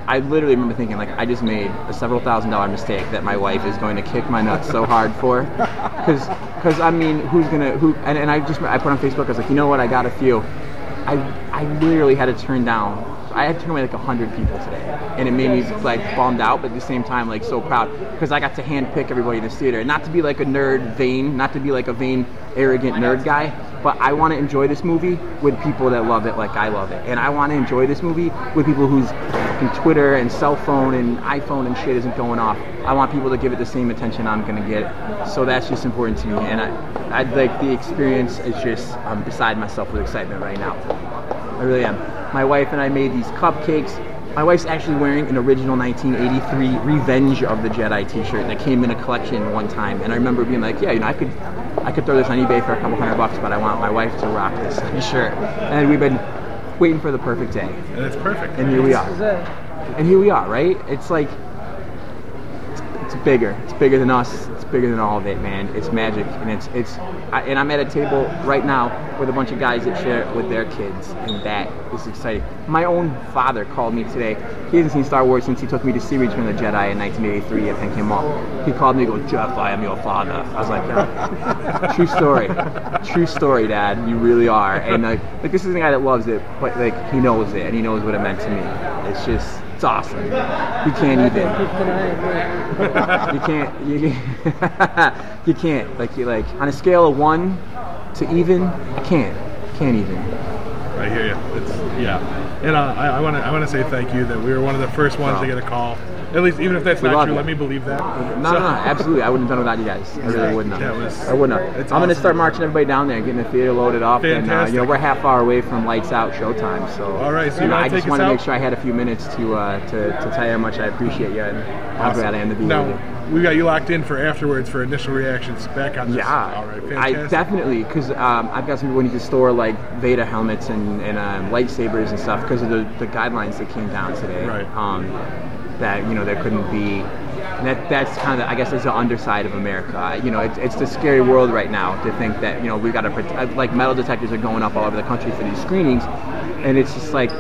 I literally remember thinking like I just made a several thousand dollar mistake that my wife is going to kick my nuts so hard for, because because I mean who's gonna who and, and I just I put on Facebook I was like you know what I got a few, I I literally had to turn down. I had to turn away like hundred people today, and it made me like bummed out, but at the same time like so proud because I got to handpick everybody in this theater. And not to be like a nerd, vain, not to be like a vain, arrogant nerd guy, but I want to enjoy this movie with people that love it like I love it, and I want to enjoy this movie with people whose Twitter and cell phone and iPhone and shit isn't going off. I want people to give it the same attention I'm gonna get. So that's just important to me, and I, I like the experience is just I'm beside myself with excitement right now. I really am. My wife and I made these cupcakes. My wife's actually wearing an original 1983 Revenge of the Jedi T-shirt that came in a collection one time, and I remember being like, yeah, you know, I could, I could throw this on eBay for a couple hundred bucks, but I want my wife to rock this shirt. And we've been waiting for the perfect day, And it's perfect. and here we are. And here we are, right? It's like it's, it's bigger. It's bigger than us. Bigger than all of it, man. It's magic, and it's it's. I, and I'm at a table right now with a bunch of guys that share it with their kids, and that is exciting. My own father called me today. He hasn't seen Star Wars since he took me to see Return of the Jedi in 1983 at Penn Mall. He called me, and go, Jeff, I am your father. I was like, yeah. true story, true story, Dad. You really are. And like, like this is a guy that loves it, but like he knows it, and he knows what it meant to me. It's just. It's awesome. You can't even keep denying me? you can't you, you can't like you like on a scale of one to even can't can't even I hear you. It's yeah, and uh, I want to I want to say thank you that we were one of the first ones to get a call. At least even if that's We not true, you. let me believe that. no So- no no absolutely I wouldn't have done it without you guys I really wouldn't have was- I would not. I'm gonna start marching everybody down there getting the theater loaded up and uh, you know we're half hour away from lights out showtime so All right, so you know, I just want to make sure I had a few minutes to uh, to, to tell you how much I appreciate you and how Awesome. glad I am to be now, you. We got you locked in for afterwards for initial reactions back on this. Yeah, All right. I Fantastic. definitely because um, I've got some people who need to store like Vader helmets and, and um, lightsabers and stuff because of the, the guidelines that came down today. Right. Um, that you know there couldn't be. That that's kind of I guess is the underside of America. You know, it's, it's the scary world right now to think that you know we've got to. Like metal detectors are going up all over the country for these screenings, and it's just like.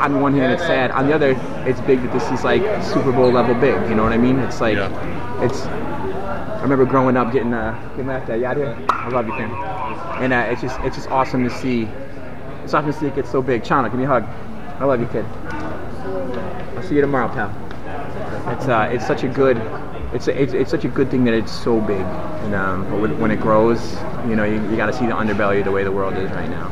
On one hand, it's sad. On the other, it's big that this is like Super Bowl level big. You know what I mean? It's like, Yeah. it's I remember growing up getting uh, getting that uh, yeah. I love you, fam. And uh, it's just it's just awesome to see. It's awesome to see it get so big. Chana, give me a hug. I love you, kid. I'll see you tomorrow, pal. It's uh, it's such a good, it's a, it's, it's such a good thing that it's so big. And um, but when, when it grows, you know, you, you got to see the underbelly of the way the world is right now.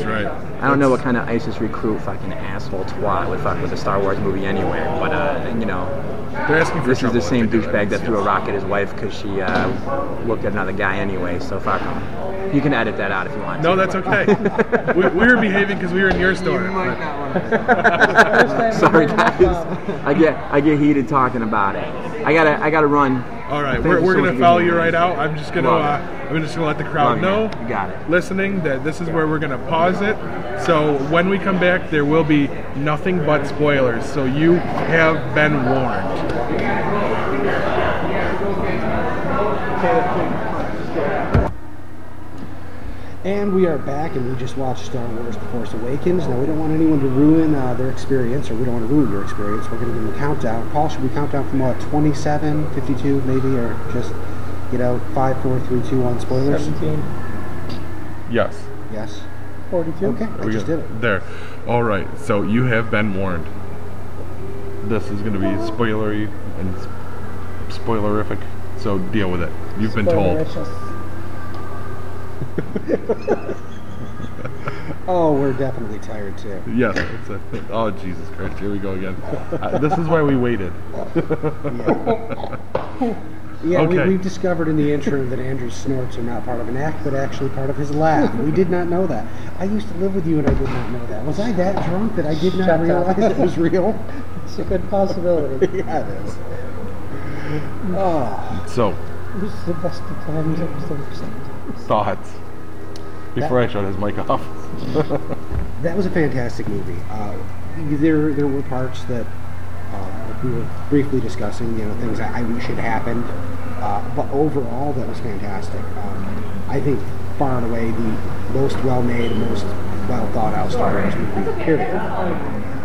That's right. I don't know what kind of ISIS recruit fucking asshole twat would fuck with a Star Wars movie anyway, but uh, you know, They're asking for this is the same douchebag that. that threw a rock at his wife because she uh, looked at another guy anyway. So fuck him. You can edit that out if you want. No, to. that's okay. we, we were behaving because we were in your store. but- Sorry guys, I get I get heated talking about it. I gotta I gotta run. All right, we're, we're so gonna follow you right out. I'm just gonna uh. I'm just gonna let the crowd Love know. You got it. Listening that this is where we're gonna pause it. So when we come back, there will be nothing but spoilers. So you have been warned. And we are back, and we just watched Star Wars: The Force Awakens. Now we don't want anyone to ruin uh, their experience, or we don't want to ruin your experience. We're going to give them a countdown. Paul, should we count down from what, 27, 52, maybe, or just, you know, five, four, three, two, one spoilers? 17, Yes. Yes. 42. Okay, I We just go- did it. There. All right. So you have been warned. This is going to be spoilery and spoilerific. So deal with it. You've been told. Spoilericious. Oh, we're definitely tired too. Yes. It's a, oh Jesus Christ! Here we go again. Uh, this is why we waited. Yeah, Okay. we, we've discovered in the intro that Andrew's snorts are not part of an act, but actually part of his laugh. We did not know that. I used to live with you, and I did not know that. Was I that drunk that I did not Shut up. realize it was real? It's a good possibility. yeah, it is. Oh, So this is the best of times. It was the worst. thoughts before I shut his mic off. that was a fantastic movie. Uh, there, there were parts that uh, we were briefly discussing, you know, things I, I wish had happened. Uh, but overall, that was fantastic. Um, I think far and away the most well-made, most well thought out Star Wars movie. Period.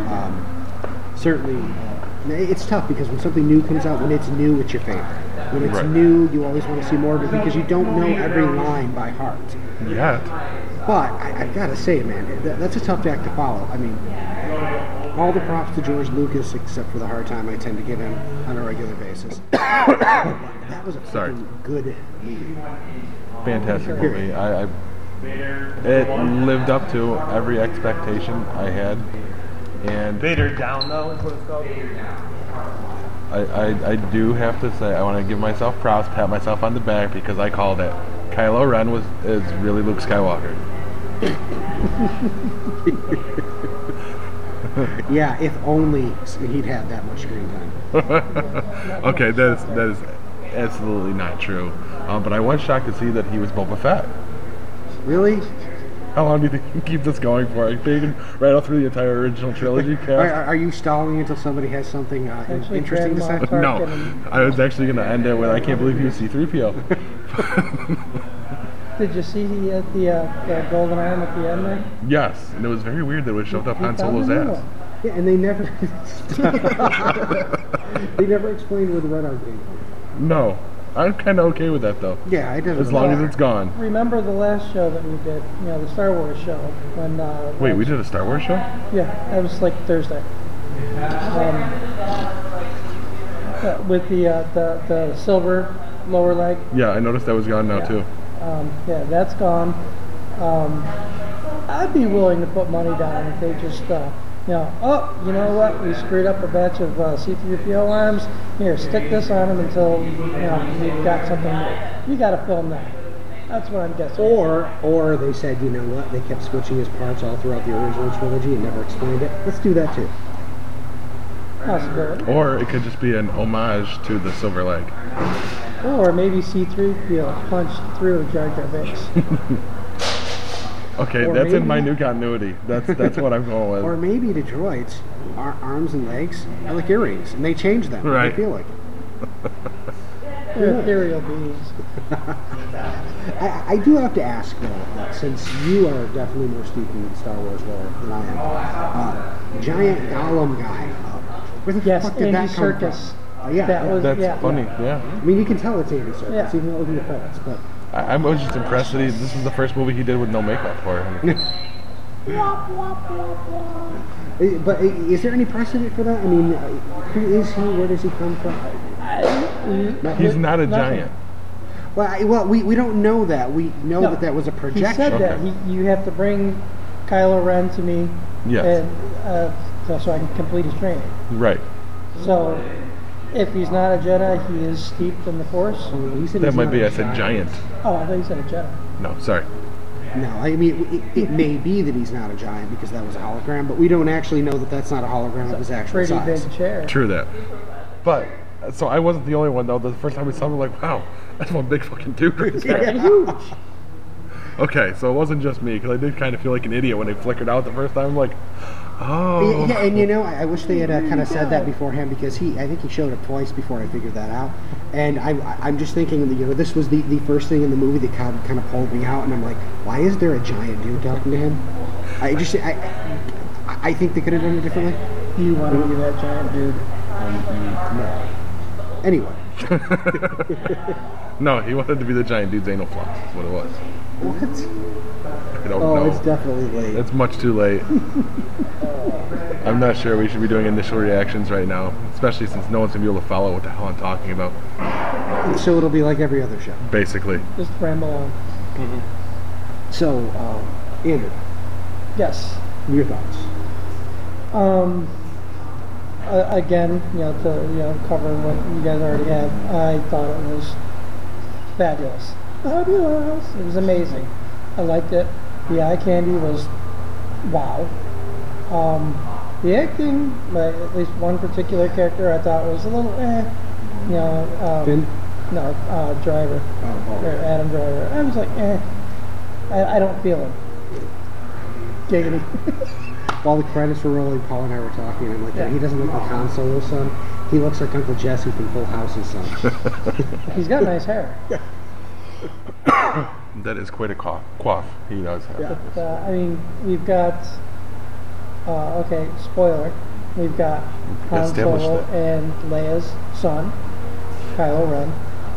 Um, certainly, uh, it's tough because when something new comes out, when it's new, it's your favorite. When it's Right. new, you always want to see more of it because you don't know every line by heart. Yet. But I, I gotta say, man, that, that's a tough act to follow. I mean, all the props to George Lucas, except for the hard time I tend to give him on a regular basis. that was a Sorry. good movie. fantastic movie. I, I it lived up to every expectation I had, and Vader down though is what it's called. I, I, I do have to say I want to give myself props, pat myself on the back because I called it. Kylo Ren was is really Luke Skywalker. Yeah, if only he'd had that much screen time. okay, that is that is absolutely not true. Um, but I was shocked to see that he was Boba Fett. Really? How long do you think you can keep this going for? I think right all through the entire original trilogy Are, cast? are are you stalling until somebody has something uh, interesting to say? No, and- I was actually going to end it with I can't believe he was C-3PO. Did you see he had the, uh, the golden arm at the end there? yes, and it was very weird that it was shoved up He Han Solo's ass. Yeah, and they never they never explained where the red arm came from. No, I'm kind of okay with that though, Yeah, I didn't. as long as it's gone. Remember the last show that we did, you know, the Star Wars show, when, uh... Wait, we did a Star Wars show? Yeah, that was like Thursday. Um, uh, with the, uh, the, the silver lower leg, Yeah, I noticed that was gone now too. um, yeah, that's gone. Um, I'd be willing to put money down if they just, uh, you know, oh, you know what? We screwed up a batch of uh, C3PO arms. Here, stick this on them until you know we've got something. New. You got to film that. That's what I'm guessing. Or, or they said, you know what? They kept switching his parts all throughout the original trilogy and never explained it. Let's do that too. Possibility. Or it could just be an homage to the Silver Leg. Or maybe C3PO punched through Jar Jar Binks. Okay, Or that's in my new continuity. That's that's what I'm going with. Or maybe the droids, ar- arms and legs, are like earrings, and they change them. when Right. They feel like it. They're ethereal beings. I, I do have to ask though, that since you are definitely more steeped in Star Wars lore than I am, uh, giant Gollum guy. Uh, where the Yes, fuck did Andy that come Serkis. from? Uh, yeah, That yeah. was- That's yeah. funny. Yeah, I mean, you can tell it's Andy Serkis, Yeah. even though it's in the credits. But I, I was just impressed that he, this was the first movie he did with no makeup for him. Uh, But is there any precedent for that? I mean, uh, who is he? Where does he come from? He's not a Nothing. giant. Well, I, well, we, we don't know that. We know No. that that was a projection. He projection. said that he, you have to bring Kylo Ren to me, Yes. and uh, so, so I can complete his training. Right. So, if he's not a Jedi, he is steeped in the Force. Oh, he said That he's might not be. a I said Jedi. giant. Oh, I thought you said a Jedi. No, sorry. No, I mean, it, it may be that he's not a giant because that was a hologram, but we don't actually know that that's not a hologram of his actual Pretty size. big chair. True that. But so I wasn't the only one though. The first time we saw him, we're like, wow, that's one big fucking dude right there. Huge. Okay, so it wasn't just me because I did kind of feel like an idiot when they flickered out the first time. I'm like, oh. Yeah, and you know, I, I wish they had uh, kind of said that beforehand because he, I think he showed up twice before I figured that out. And I, I'm just thinking, that, you know, this was the, the first thing in the movie that kind of, kind of pulled me out, and I'm like, why is there a giant dude talking to him? I just, I, I- I think they could have done it differently. You want to be that giant dude. No. Anyway, No, he wanted to be the giant dude's anal flux. That's what it was. what? I don't Oh, know. it's definitely late. It's much too late. I'm not sure we should be doing initial reactions right now, especially since no one's gonna be able to follow what the hell I'm talking about. So it'll be like every other show. Basically, Just ramble on. So, um, Andrew, Yes. your thoughts? Um, uh, again, you know, to you know, cover what you guys already have, I thought it was fabulous. Fabulous. It was amazing. I liked it. The eye candy was wow. Um, the acting, by at least one particular character, I thought was a little eh. You know, um, Finn? no, uh, Driver, Oh, or oh. Adam Driver. I was like, eh. I, I don't feel him. Giggity. While the credits were rolling, Paul and I were talking, and I'm like, Yeah. he doesn't look like Han Solo's son. He looks like Uncle Jesse from Full House's son. He's got nice hair. That is quite a cough. Quaff. He does have. But, uh, I mean, we've got. Uh, okay, spoiler. We've got Han Solo that. and Leia's son, Kylo Ren,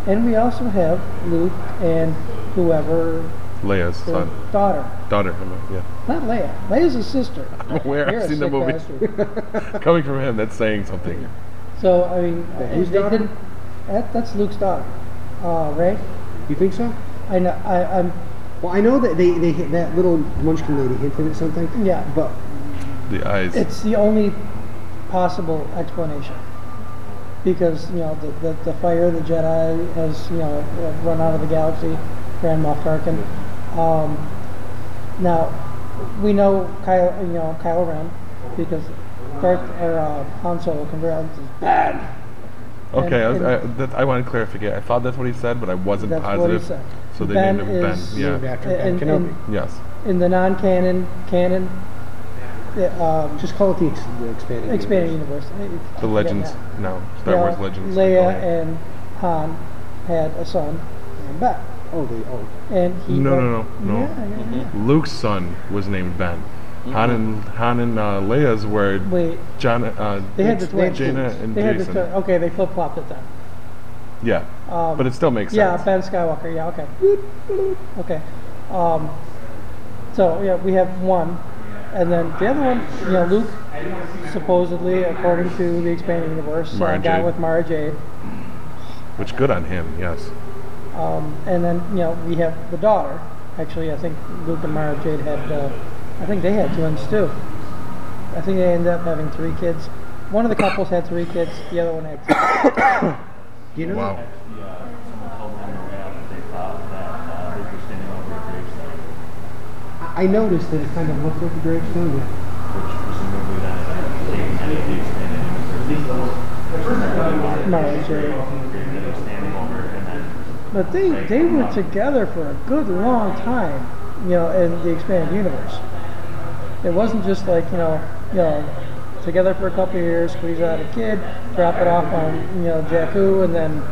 and we also have Luke and whoever Leia's their son, daughter. daughter. I mean, Yeah. Not Leia. Leia's his sister. I'm aware. You're I've seen the movie. Coming from him, that's saying something. So I mean, whose they daughter? didn't. That, that's Luke's daughter, uh, Rey. You think so? I know. I, I'm. Well, I know that they, they hit that little munchkin lady hinted at something. Yeah. But The eyes. It's the only possible explanation. Because, you know, the, the, the fire of the Jedi has, you know, run out of the galaxy, Grand Moff Tarkin. Um, now, we know Kyle, you know, Kylo Ren, because Darth, or uh, Han Solo converted is bad. okay, I, was, and- I, that, I wanted to clarify. I thought that's what he said, but I wasn't That's what he positive. said. So they Ben named him Ben. is- named Yeah. after Ben And- Kenobi. and- Yes. In the non-canon, canon, the, um, Just call it the, ex- the expanded. expanding universe. universe. The Legends. Yeah. No. Star Yeah, Wars Legends. Leia and Han had a son named Ben. Oh, they oh. And he No, went- no, no, no. Yeah, yeah, yeah. Luke's son was named Ben. Han and Han and uh, Leia's were Wait, John. Uh, they had the twins. Jaina and they had Jacen. the twi- okay, they flip flopped it then. yeah, Um, but it still makes sense. yeah, sense. Ben Skywalker. Yeah, okay. Okay. Um, so yeah, we have one, and then the other one, you know, Luke, supposedly, according to the expanding universe, uh, Mara got with Mara Jade. Which good on him. Yes. Um, and then you know we have the daughter. Actually, I think Luke and Mara Jade had. Uh, I think they had twins too. I think they ended up having three kids. One of the couples had three kids. The other one had. Two. Do you know? Wow. Someone told me on the way out that they thought that uh, Luke was standing over a I I noticed that it kind of looked like a gravestone. Yeah. which presumably then taking But they they were together for a good long time. You know, in the expanded universe. It wasn't just like you know, you know, together for a couple of years, squeeze out a kid, drop it off on you know Jakku, and then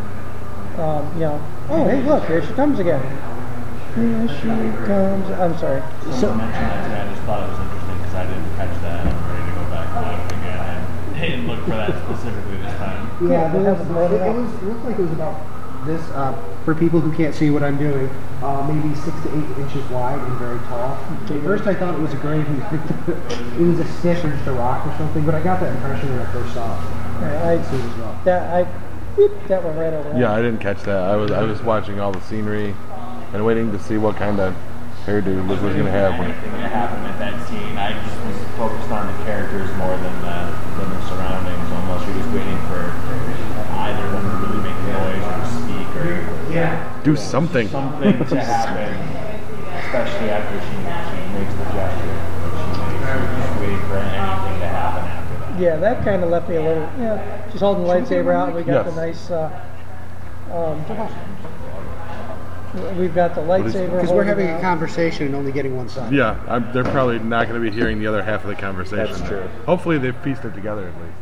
um, you know, oh hey look, here she comes again. Here she comes. I'm sorry. someone mentioned that to. I just thought it was interesting because I didn't catch that. I'm ready to go back and watch it again. And didn't look for that specifically this time. Yeah, they it, was, it more than was, it looked like it was about this. Uh, for people who can't see what I'm doing, uh, maybe six to eight inches wide and very tall. At first, I thought it was a grave. it was a stick or just a rock or something, but I got that impression when I first saw it. I, I See it as well. that I whoop, that went right over. Yeah, I didn't catch that. I was I was watching all the scenery and waiting to see what kind of hairdo Luke was gonna have. When, Anything that happened at that scene, I just was focused on the characters more than the, than the surroundings. Almost, you're just waiting for either of them to really make a noise or speak or do something. something to happen, especially after she, she makes the gesture. She makes. Waiting for anything to happen after that. Yeah, that kind of left me a little. Yeah, she's holding the lightsaber out. and We got Yes. the nice. Uh, um, we've got the lightsaber. Because we're holding having a conversation and only getting one side. Yeah, I'm, they're probably not going to be hearing the other half of the conversation. That's true. Hopefully, they've pieced it together at least.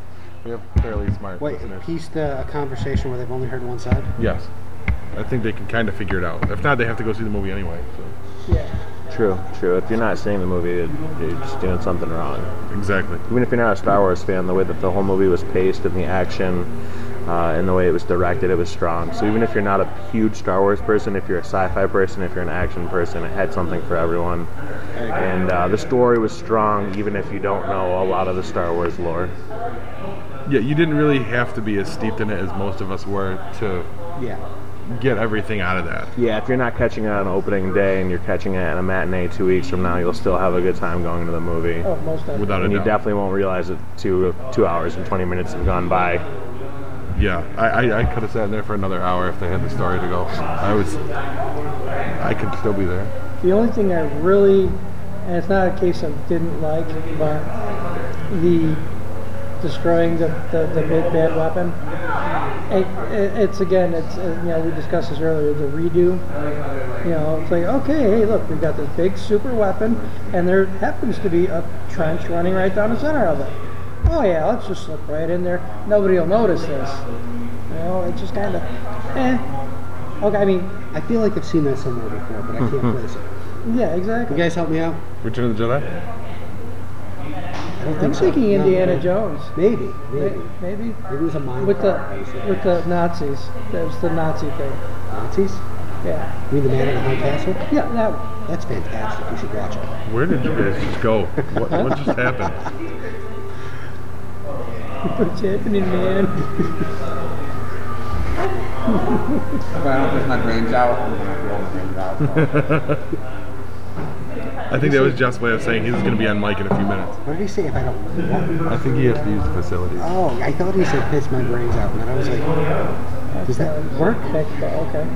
We have fairly smart Wait, listeners. pieced a conversation where they've only heard one side. Yes, I think they can kind of figure it out. If not, they have to go see the movie anyway. So. Yeah. True, true. If you're not seeing the movie, you're just doing something wrong. Exactly. Even if you're not a Star Wars fan, the way that the whole movie was paced and the action uh, and the way it was directed, it was strong. So even if you're not a huge Star Wars person, if you're a sci-fi person, if you're an action person, it had something for everyone. And uh, the story was strong, even if you don't know a lot of the Star Wars lore. Yeah, you didn't really have to be as steeped in it as most of us were to Yeah. Get everything out of that. Yeah, if you're not catching it on opening day and you're catching it at a matinee two weeks from now, you'll still have a good time going to the movie. Oh, most definitely. Without a And you doubt. definitely won't realize that two two hours and 20 minutes have gone by. Yeah, I, I, I could have sat in there for another hour if they had the story to go. I was, I could still be there. The only thing I really, and it's not a case of didn't like, but the destroying the, the, the big bad weapon. It, it, it's again, it's uh, you know we discussed this earlier. The redo, you know, it's like okay, hey, look, we've got this big super weapon, and there happens to be a trench running right down the center of it. Oh yeah, let's just slip right in there. Nobody will notice this. You know, it's just kind of, eh. Okay, I mean, I feel like I've seen that somewhere before, but I can't place it. yeah, exactly. You guys help me out? Return of the Jedi. I don't I'm think so. thinking No. Indiana Jones. Maybe, May- maybe. Maybe Maybe it was a mind with the basically. with the Nazis. That was the Nazi thing. Nazis? Yeah, You mean the man in the high castle? yeah, that one. That's fantastic. You should watch it. Where did you guys just go? What, what just happened? What's happening, man? If I don't push my brains out, I'm gonna blow my brains out. I think that was Jeff's way of saying he's going to be on mic in a few minutes. What did he say if I don't what? I think he has to use the facilities. Oh, I thought he said piss my brains out, and then I was like, does that work? Basketball, okay.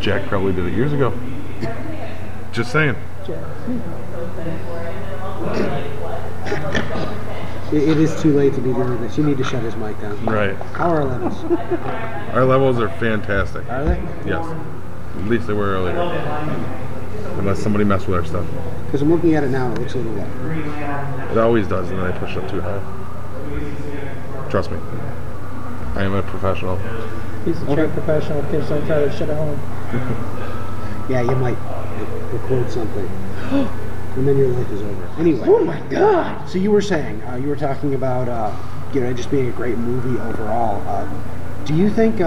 Jack probably did it years ago. Just saying. Jack. It, it is too late to be doing this. You need to shut his mic down. Right. How are our levels? Our levels are fantastic. Are they? Yes. At least they were earlier. Unless somebody messed with our stuff. Because I'm looking at it now, it looks a little low. It always does, and then I push it up too high. Trust me. I am a professional. He's a trained professional. Kids don't try to shit at home. Yeah, you might record something. and then your life is over. Anyway. Oh my God! So you were saying, uh, you were talking about, uh, you know, just being a great movie overall. Uh, do you think,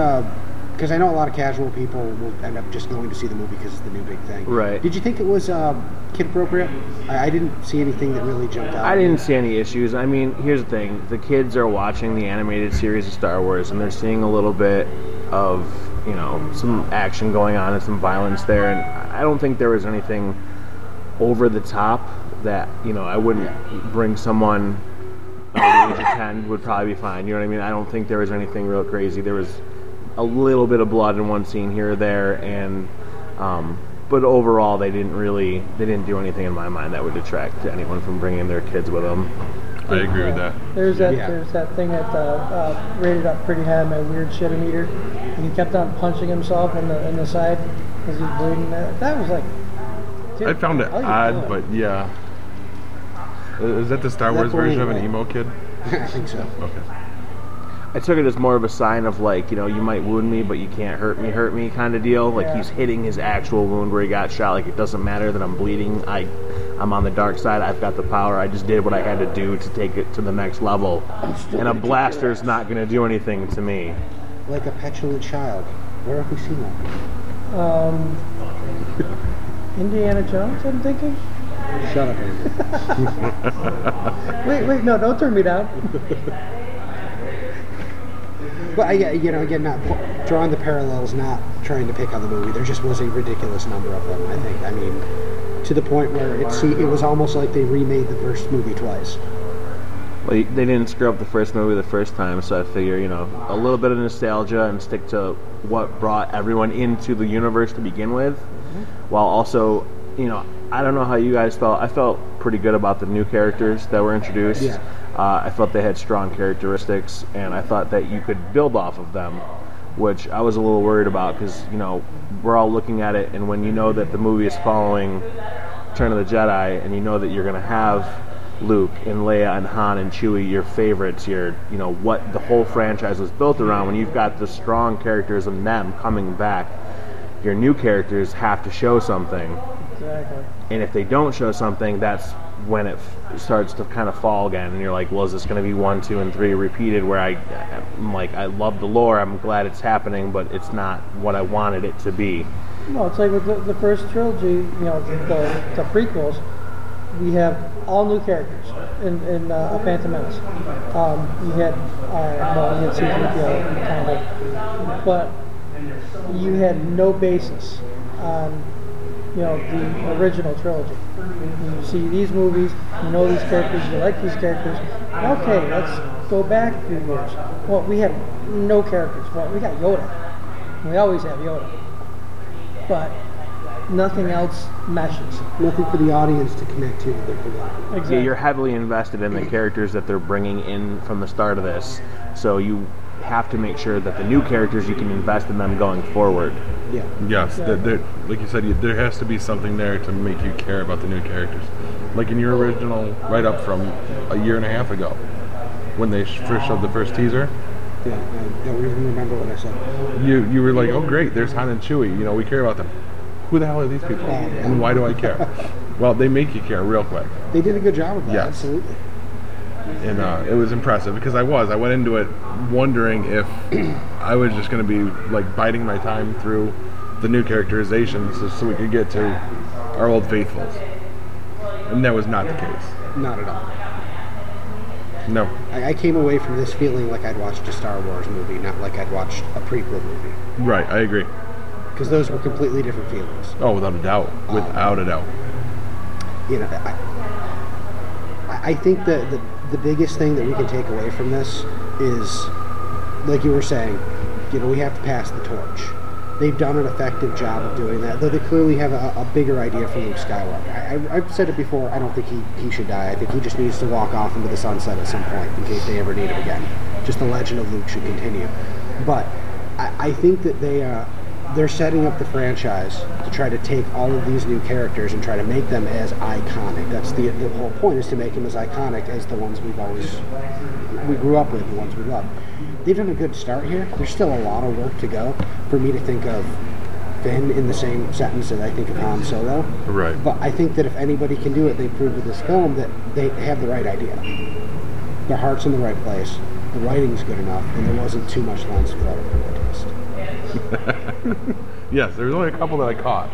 because I know a lot of casual people will end up just going to see the movie because it's the new big thing. Right. Did you think it was uh, kid appropriate? I, I didn't see anything that really jumped out. I didn't see any issues. I mean, here's the thing: the kids are watching the animated series of Star Wars, and they're seeing a little bit of, you know, some action going on and some violence there. And I don't think there was anything over the top that you know I wouldn't bring someone under the age of ten would probably be fine. You know what I mean? I don't think there was anything real crazy. There was a little bit of blood in one scene here or there, and um, but overall they didn't really they didn't do anything in my mind that would detract to anyone from bringing their kids with them. I agree with that. There's that Yeah. there's that thing that uh, uh, rated up pretty high on my weird shit meter. And he kept on punching himself in the in the side because he's bleeding. That, that was like. dude, I found it odd, but yeah. Is that the Star That Wars version of an emo kid? I think so. Okay. I took it as more of a sign of like you know you might wound me but you can't hurt me hurt me kind of deal. Like Yeah. he's hitting his actual wound where he got shot. Like it doesn't matter that I'm bleeding. I I'm on the dark side. I've got the power. I just did what I had to do to take it to the next level. And a blaster's not going to do anything to me. Like a petulant child. Where have we seen that? Um, Indiana Jones, I'm thinking. Shut up, Andy. Wait, wait, no, don't turn me down. But I, you know, again, not drawing the parallels, not trying to pick on the movie. There just was a ridiculous number of them. I think. I mean, to the point where it see, it was almost like they remade the first movie twice. Well, they didn't screw up the first movie the first time, so I figure you know a little bit of nostalgia and stick to what brought everyone into the universe to begin with, mm-hmm. while also you know I don't know how you guys felt. I felt pretty good about the new characters that were introduced. Yeah. Uh, I felt they had strong characteristics, and I thought that you could build off of them, which I was a little worried about because you know we're all looking at it, and when you know that the movie is following Return of the Jedi, and you know that you're going to have Luke and Leia and Han and Chewie, your favorites, your you know what the whole franchise was built around. When you've got the strong characters and them coming back, your new characters have to show something, Exactly. and if they don't show something, that's when it f- starts to kind of fall again. And you're like, well, is this going to be one, two, and three repeated? Where I, I'm like, I love the lore, I'm glad it's happening, but it's not what I wanted it to be. No, it's like with the, the first trilogy, you know, the, the prequels, we have all new characters in, in uh, Phantom Menace. Um, you had, uh, well, you had C-3PO, kind of, but you had no basis on, you know, the original trilogy. You see these movies, you know these characters, you like these characters. Okay, let's go back a few years. Well, we have no characters. Well, we got Yoda. We always have Yoda but nothing else meshes. Nothing for the audience to connect to that they're. Yeah, you're heavily invested in the characters that they're bringing in from the start of this, so you have to make sure that the new characters you can invest in them going forward. Yeah. Yes, there, there, like you said, you, there has to be something there to make you care about the new characters. Like in your original write-up from a year and a half ago, when they sh- first showed the first teaser, Yeah, I don't even remember what I said. You you were like, oh great, there's Han and Chewie. You know, we care about them. Who the hell are these people? Oh, yeah. And why do I care? well, they make you care real quick. They did a good job with that. Yes. Absolutely. And uh, it was impressive because I was. I went into it wondering if I was just going to be like biding my time through the new characterizations so, so we could get to our old faithfuls, and that was not the case. Not at all. No, I, I came away from this feeling like I'd watched a Star Wars movie, not like I'd watched a prequel movie. right, I agree. Because those were completely different feelings. Oh, without a doubt, without a doubt. you know, I, I- I think that the, the biggest thing that we can take away from this is, like you were saying, you know, we have to pass the torch. They've done an effective job of doing that, though they clearly have a, a bigger idea for Luke Skywalker. I, I've said it before, I don't think he, he should die. I think he just needs to walk off into the sunset at some point in case they ever need him again. Just the legend of Luke should continue. But I, I think that they, uh, they're setting up the franchise to try to take all of these new characters and try to make them as iconic. That's the, the whole point is to make them as iconic as the ones we've always we grew up with, the ones we love. They've done a good start here. There's still a lot of work to go for me to think of Finn in the same sentence that I think of Han Solo. Right. But I think that if anybody can do it, they prove with this film that they have the right idea. Their heart's in the right place. The writing's good enough, and there wasn't too much lines to throw at the twist. Yes, there was only a couple that I caught.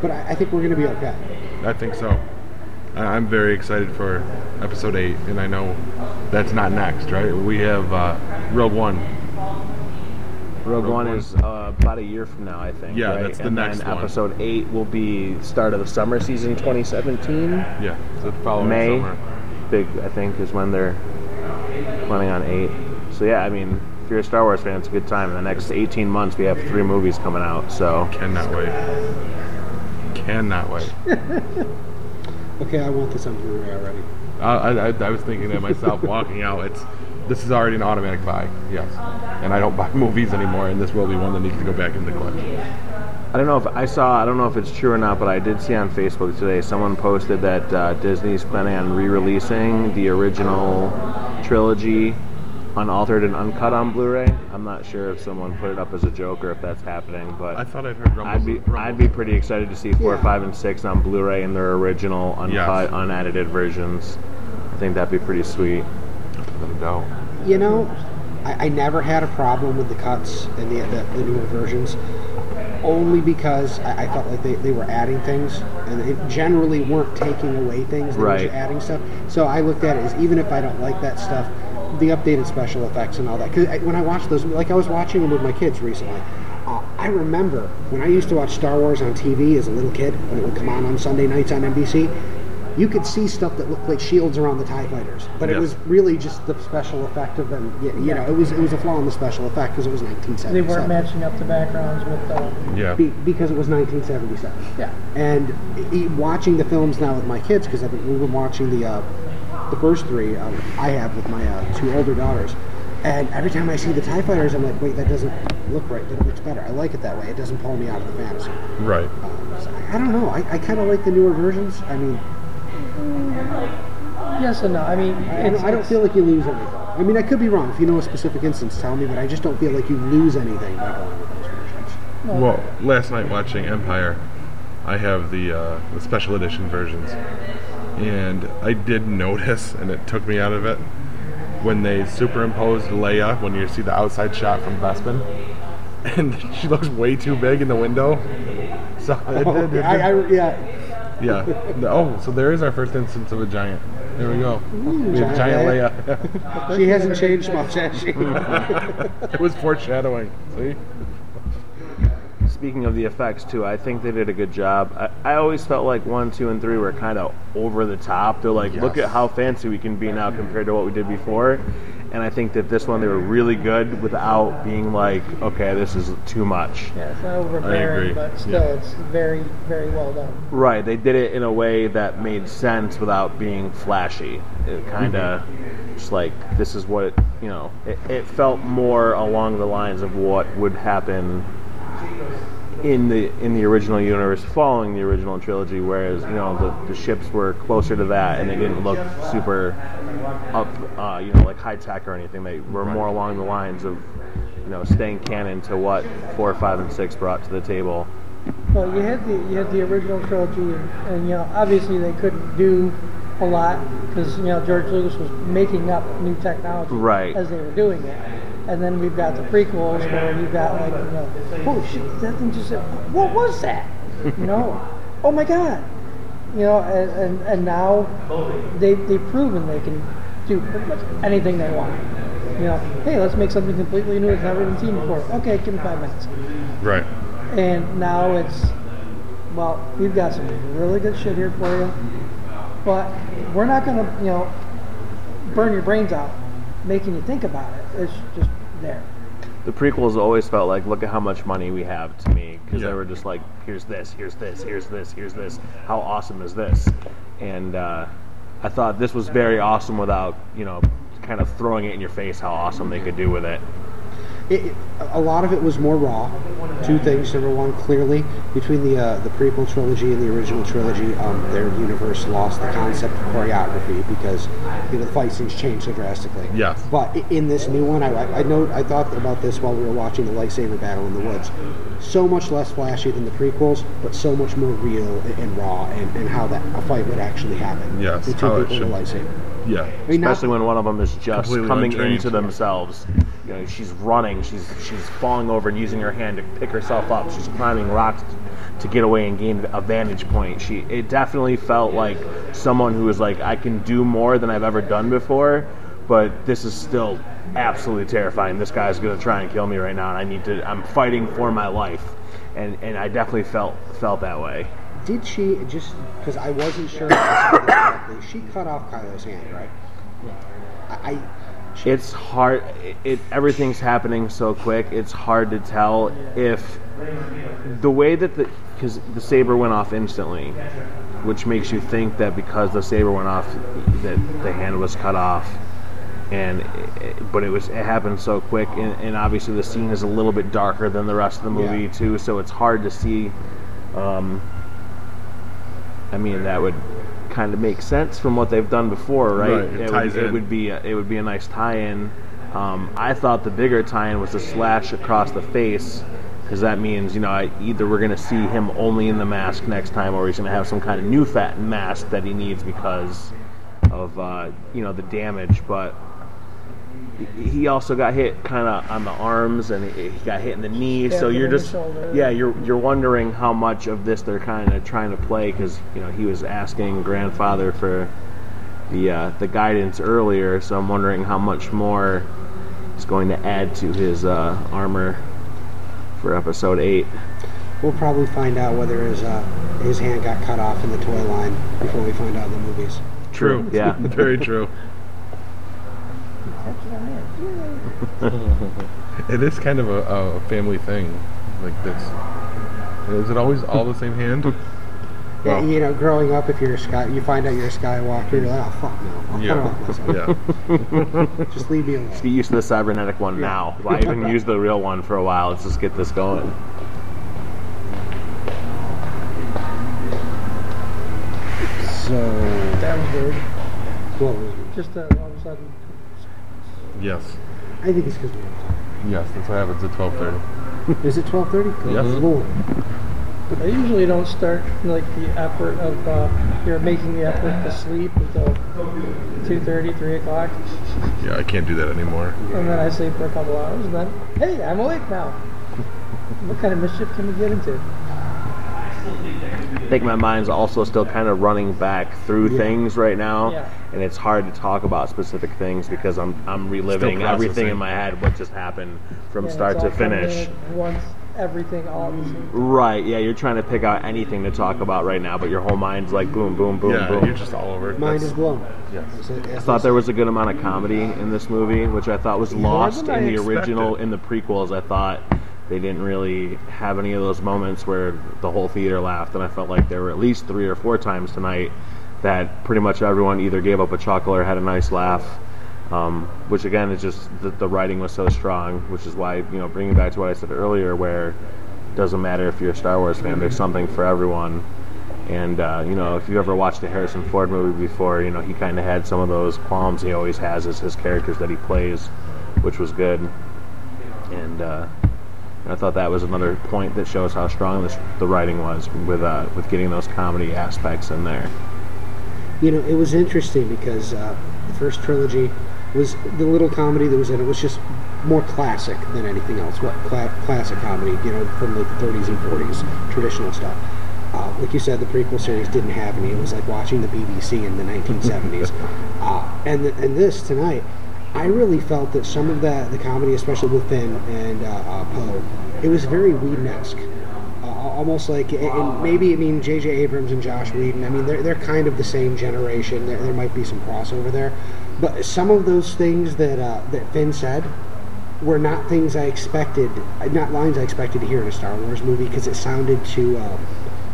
But I, I think we're going to be okay. I think so. I- I'm very excited for episode eight, and I know that's not next, right? We have uh, Rogue One. Rogue Rogue One One. is uh, about a year from now, I think. Yeah, right? that's the and next then one. Episode eight will be start of the summer season, 2017. Yeah, so the following May, summer. big I think is when they're planning on eight. So yeah, I mean, if you're a Star Wars fan, it's a good time. In the next 18 months, we have three movies coming out. So Cannot wait. Cannot wait. Okay, I want this on Blu-ray already. I, I, I was thinking that myself walking out. It's this is already an automatic buy. Yes, and I don't buy movies anymore, and this will be one that needs to go back in the collection. I don't know if I saw. I don't know if it's true or not, but I did see on Facebook today someone posted that uh, Disney's planning on re-releasing the original trilogy, unaltered and uncut on Blu-ray. I'm not sure if someone put it up as a joke or if that's happening, but I thought I'd heard rumbles. I'd be rumbles. I'd be pretty excited to see four, Yeah. five, and six on Blu-ray in their original, uncut, Yes. unedited versions. I think that'd be pretty sweet. Without a doubt. You know, I, I never had a problem with the cuts and the, the, the newer versions, only because I, I felt like they, they were adding things, and they generally weren't taking away things. They were Right. just adding stuff. So I looked at it as even if I don't like that stuff, the updated special effects and all that. Because when I watched those, like I was watching them with my kids recently. Uh, I remember when I used to watch Star Wars on TV as a little kid, when it would come on on Sunday nights on NBC, you could see stuff that looked like shields around the TIE fighters. But it was really just the special effect of them. You you know, it was it was a flaw in the special effect because it was 1977. They weren't matching up the backgrounds with the. Yeah. Be, because it was 1977. Yeah. And e- watching the films now with my kids, because we've been watching the uh, the first three um, I have with my uh, two older daughters, and every time I see the Tie Fighters, I'm like, wait, that doesn't look right. That looks better. I like it that way. It doesn't pull me out of the fantasy. Right. Um, so I, I don't know. I, I kind of like the newer versions. I mean, Yes and no. I mean, I, I don't- I don't feel like you lose anything. I mean, I could be wrong. If you know a specific instance, tell me. But I just don't feel like you lose anything by going with those versions. Well, last night watching Empire, I have the uh, the special edition versions, and I did notice, and it took me out of it, when they superimposed Leia when you see the outside shot from Bespin, and she looks way too big in the window. So it, Oh, it- it- I, I, yeah. yeah. Oh, so there is our first instance of a giant. There we go. we have giant giant Leia. She hasn't changed much, has she? it was foreshadowing. See. Speaking of the effects too, I think they did a good job. I, I always felt like one, two, and three were kind of over the top. They're like, look at how fancy we can be now compared to what we did before. And I think that this one they were really good without being like, okay, this is too much. yeah, it's not agree. overbearing, but still, Yeah. it's very, very well done. Right, they did it in a way that made sense without being flashy. It kind of mm-hmm. just like this is what you know. It, it felt more along the lines of what would happen in the in the original universe, following the original trilogy. Whereas you know the, the ships were closer to that, and they didn't look super up, uh, you know, like high tech or anything. They were more along the lines of you know staying canon to what four, five, and six brought to the table. Well, you had the you had the original trilogy, and, and you know obviously they couldn't do a lot because you know George Lucas was making up new technology Right. as they were doing it. And then we've got the prequels where you've got like you know, holy shit, that thing just said, what was that? You know, oh my god, you know, and and, and now they they've proven they can do pretty much anything they want. You know, hey, let's make something completely new that's never been seen before. Okay, give me five minutes. Right. And now it's, well, we've got some really good shit here for you, but we're not going to, you know, burn your brains out making you think about it. It's just there. The prequels always felt like, look at how much money we have to me, because Yeah. they were just like, here's this, here's this, here's this, here's this. How awesome is this? And uh, I thought this was very awesome without, you know, kind of throwing it in your face how awesome they could do with it. It, it- a lot of it was more raw. Two things. Number one, clearly between the uh, the prequel trilogy and the original trilogy, um, their universe lost the concept of choreography because you know the fight scenes changed so drastically. Yes. But in this new one, I, I, I know I thought about this while we were watching the lightsaber battle in the woods. So much less flashy than the prequels, but so much more real and, and raw, and, and how that a fight would actually happen. Yes, The two how it people with a lightsaber. Yeah. I mean, not- Especially when one of them is just coming untrained. into themselves. You know, she's running, she's she's falling over and using her hand to pick herself up. She's climbing rocks to get away and gain a vantage point. She it definitely felt like someone who was like, I can do more than I've ever done before, but this is still absolutely terrifying. This guy's gonna try and kill me right now, and I need to. I'm fighting for my life, and and I definitely felt felt that way. Did she just because I wasn't sure if I saw this correctly? She cut off Kylo's hand, right? I, I it's hard it, it everything's happening so quick it's hard to tell if the way that the because the saber went off instantly which makes you think that because the saber went off that the hand was cut off and it, but it was it happened so quick and, and obviously the scene is a little bit darker than the rest of the movie Yeah. too so it's hard to see um, I mean that would kind of make sense from what they've done before, right? Right, it it, would, it would be a, it would be a nice tie-in. Um, I thought the bigger tie-in was the slash across the face, because that means you know I, either we're going to see him only in the mask next time, or he's going to have some kind of new fat mask that he needs because of uh, you know the damage. But he also got hit kind of on the arms and he he got hit in the knee. Yeah, so you're just yeah, you're you're wondering how much of this they're kind of trying to play because you know he was asking grandfather for the uh, the guidance earlier. So I'm wondering how much more is going to add to his uh, armor for episode eight. We'll probably find out whether his uh, his hand got cut off in the toy line before we find out in the movies. True. Yeah. Very true. It is kind of a, a family thing, like this. Is it always all the same hand? Yeah, Well, you know, growing up, if you're a sky, you find out you're a Skywalker, you're like, oh fuck no, I'll Yeah. cut it off myself. yeah. Just leave me alone. Just Get used to the cybernetic one now. Why even use the real one for a while? Let's just get this going. So, That was weird. what was it? Just uh, all of a sudden. Yes. I think it's because we Yes, that's what happens at 12:30. is it 12:30? Good Yes. Lord. I usually don't start like the effort of uh, you're making the effort to sleep until 2:30, 3 o'clock, Yeah, I can't do that anymore. and then I sleep for a couple hours, and then hey, I'm awake now. what kind of mischief can we get into? I think my mind's also still kind of running back through Yeah. things right now, Yeah. And it's hard to talk about specific things because I'm I'm reliving everything in my head what just happened from And start it's to all finish. Once everything all at the same time. Right? Yeah, you're trying to pick out anything to talk about right now, but your whole mind's like boom, boom, boom, yeah, boom. you're just all over. it. Mind That's- is blown. Yes. I thought there was a good amount of comedy in this movie, which I thought was lost than I in the expected. original, in the prequels. I thought they didn't really have any of those moments where the whole theater laughed, and I felt like there were at least three or four times tonight that pretty much everyone either gave up a chuckle or had a nice laugh. Um, which again is just the, the writing was so strong, which is why you know bringing back to what I said earlier, where it doesn't matter if you're a Star Wars fan. There's something for everyone. And uh, you know, if you ever watched a Harrison Ford movie before, you know he kind of had some of those qualms he always has as his characters that he plays, which was good. And uh, I thought that was another point that shows how strong this, the writing was with uh, with getting those comedy aspects in there. You know, it was interesting because uh, the first trilogy was the little comedy that was in it was just more classic than anything else. What cla- classic comedy, you know, from the 30s and 40s, traditional stuff. Uh, like you said, the prequel series didn't have any. It was like watching the BBC in the 1970s. uh, and th- and this tonight, I really felt that some of that the comedy, especially with Finn and uh, uh, Poe, it was very Whedon-esque. Almost like, and- maybe I mean J.J. Abrams and Joss Whedon. I mean, they're they're kind of the same generation. There, there might be some crossover there, but some of those things that uh, that Finn said were not things I expected, not lines I expected to hear in a Star Wars movie because it sounded too uh,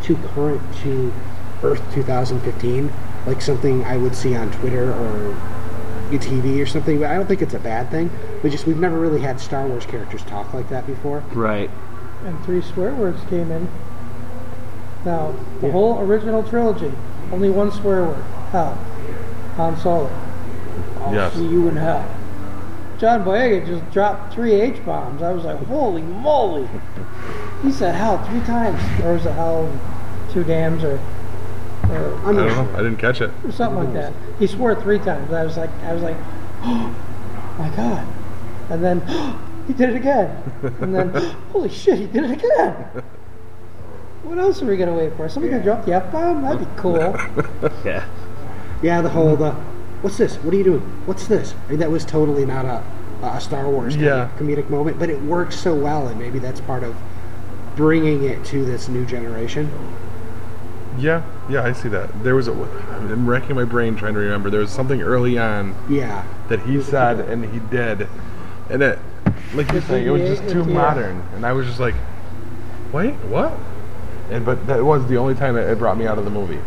too current to Earth 2015, like something I would see on Twitter or TV or something. But I don't think it's a bad thing. We just we've never really had Star Wars characters talk like that before. Right. And three swear words came in. Now, the Yeah. whole original trilogy, only one swear word, hell. Han Solo. I'll Yes. see you in hell. John Boyega just dropped three H bombs. I was like, holy moly. He said hell three times. Or was it hell two dams or, or I don't know. I didn't catch it. or something like that. He swore three times. I was like, I was like, oh my god! And then he did it again. And then holy shit, he did it again. What else are we gonna wait for? Somebody gonna drop the f bomb? That'd be cool. Yeah. Yeah, the whole the what's this? What are you doing? What's this? I mean, that was totally not a a Star Wars kind Yeah. of comedic moment, but it works so well, and maybe that's part of bringing it to this new generation. Yeah, yeah, I see that. There was a. I'm racking my brain trying to remember. There was something early on Yeah, that he said and he did, and it, like you're saying, it was just too modern, and I was just like, wait, what? And but that was the only time it, it brought me out of the movie.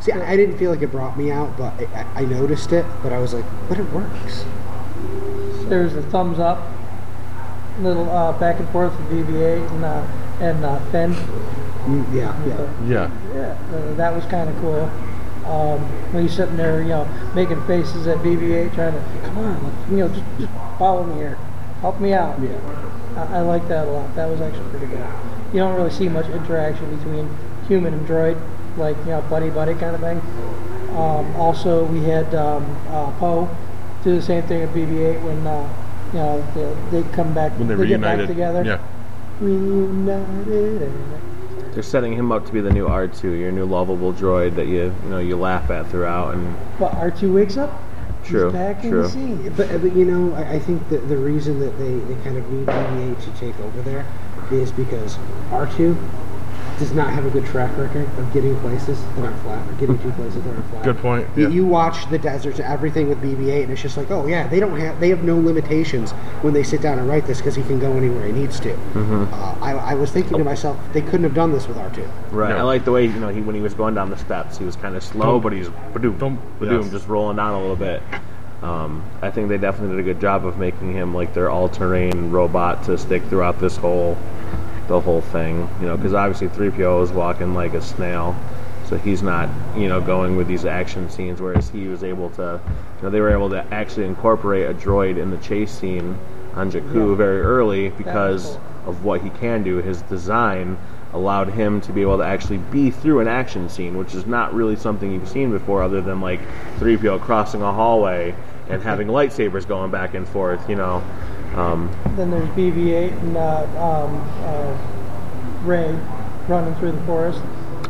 See, I, I didn't feel like it brought me out, but I, I I noticed it. But I was like, but it works. There's the thumbs up, little uh, back and forth with BB-8 and uh, and uh, Finn. Mm, yeah, yeah. Yeah, Yeah, uh, that was kind of cool. Um, when he's sitting there, you know, making faces at BB-8, trying to come on, you know, just, just follow me here, help me out. Yeah. I, I like that a lot. That was actually pretty good. You don't really see much interaction between human and droid, like you know, buddy buddy kind of thing. Um, also, we had um, uh, Poe do the same thing at BB-8 when uh, you know they, they come back, when they, get back together. Yeah, Reunited. They're setting him up to be the new R2, your new lovable droid that you you know you laugh at throughout, and But R2 wakes up. True, He's back in true. the scene. But, uh, but you know, I, I think that the reason that they, they kind of need BB-8 to take over there is because R2 does not have a good track record of getting places that aren't flat, or getting to places that aren't flat. good point. You- Yeah. You watch the deserts, everything with BB-8, and it's just like, oh yeah, they don't have, they have no limitations when they sit down and write this because he can go anywhere he needs to. Mm-hmm. Uh, I, I was thinking to myself, they couldn't have done this with R2. right. No. I like the way you know he when he was going down the steps, he was kind of slow, Boom. but he's badoom, Boom. badoom, Yes. just rolling down a little bit. Um, I think they definitely did a good job of making him like their all-terrain robot to stick throughout this whole the whole thing. You know, because obviously 3PO is walking like a snail, so he's not you know going with these action scenes. Whereas he was able to, you know, they were able to actually incorporate a droid in the chase scene on Jakku very early because of what he can do. His design allowed him to be able to actually be through an action scene, which is not really something you've seen before, other than like 3PO crossing a hallway and having lightsabers going back and forth. You know. Um, Then there's BB-8 and uh, um, uh, Rey running through the forest.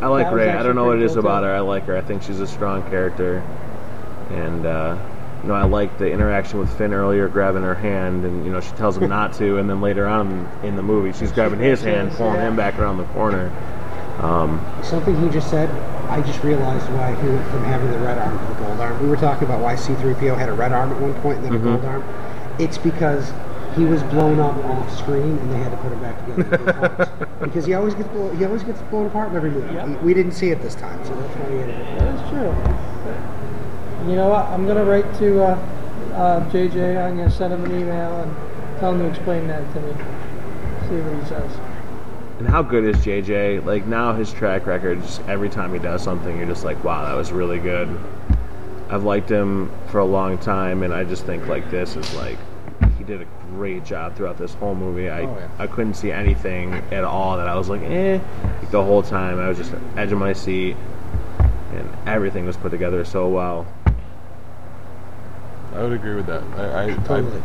I like That Rey. I don't know what it is cool, about too. her. I like her. I think she's a strong character, and uh, you know, I like the interaction with Finn earlier, grabbing her hand, and you know, she tells him not to, and then later on in the movie, she's grabbing his hand, pulling him back around the corner. Um, Something he just said, I just realized why he went from having the red arm to the gold arm. We were talking about why C3PO had a red arm at one point and then Mhm. a gold arm. It's because he was blown up off screen and they had to put him back together. because he always gets blow, he always gets blown apart in every movie. Yep. We, we didn't see it this time, so that's why he had it. That is true. You know what? I'm gonna write to uh, uh, JJ. I'm gonna send him an email and tell him to explain that to me. See what he says. And how good is JJ? Like now his track record, just every time he does something, you're just like, wow, that was really good. I've liked him for a long time, and I just think like this is like he did a great job throughout this whole movie. I Oh, yeah. I couldn't see anything at all that I was like, eh. Like, the whole time I was just edge of my seat, and everything was put together so well. I would agree with that. I, I, Totally.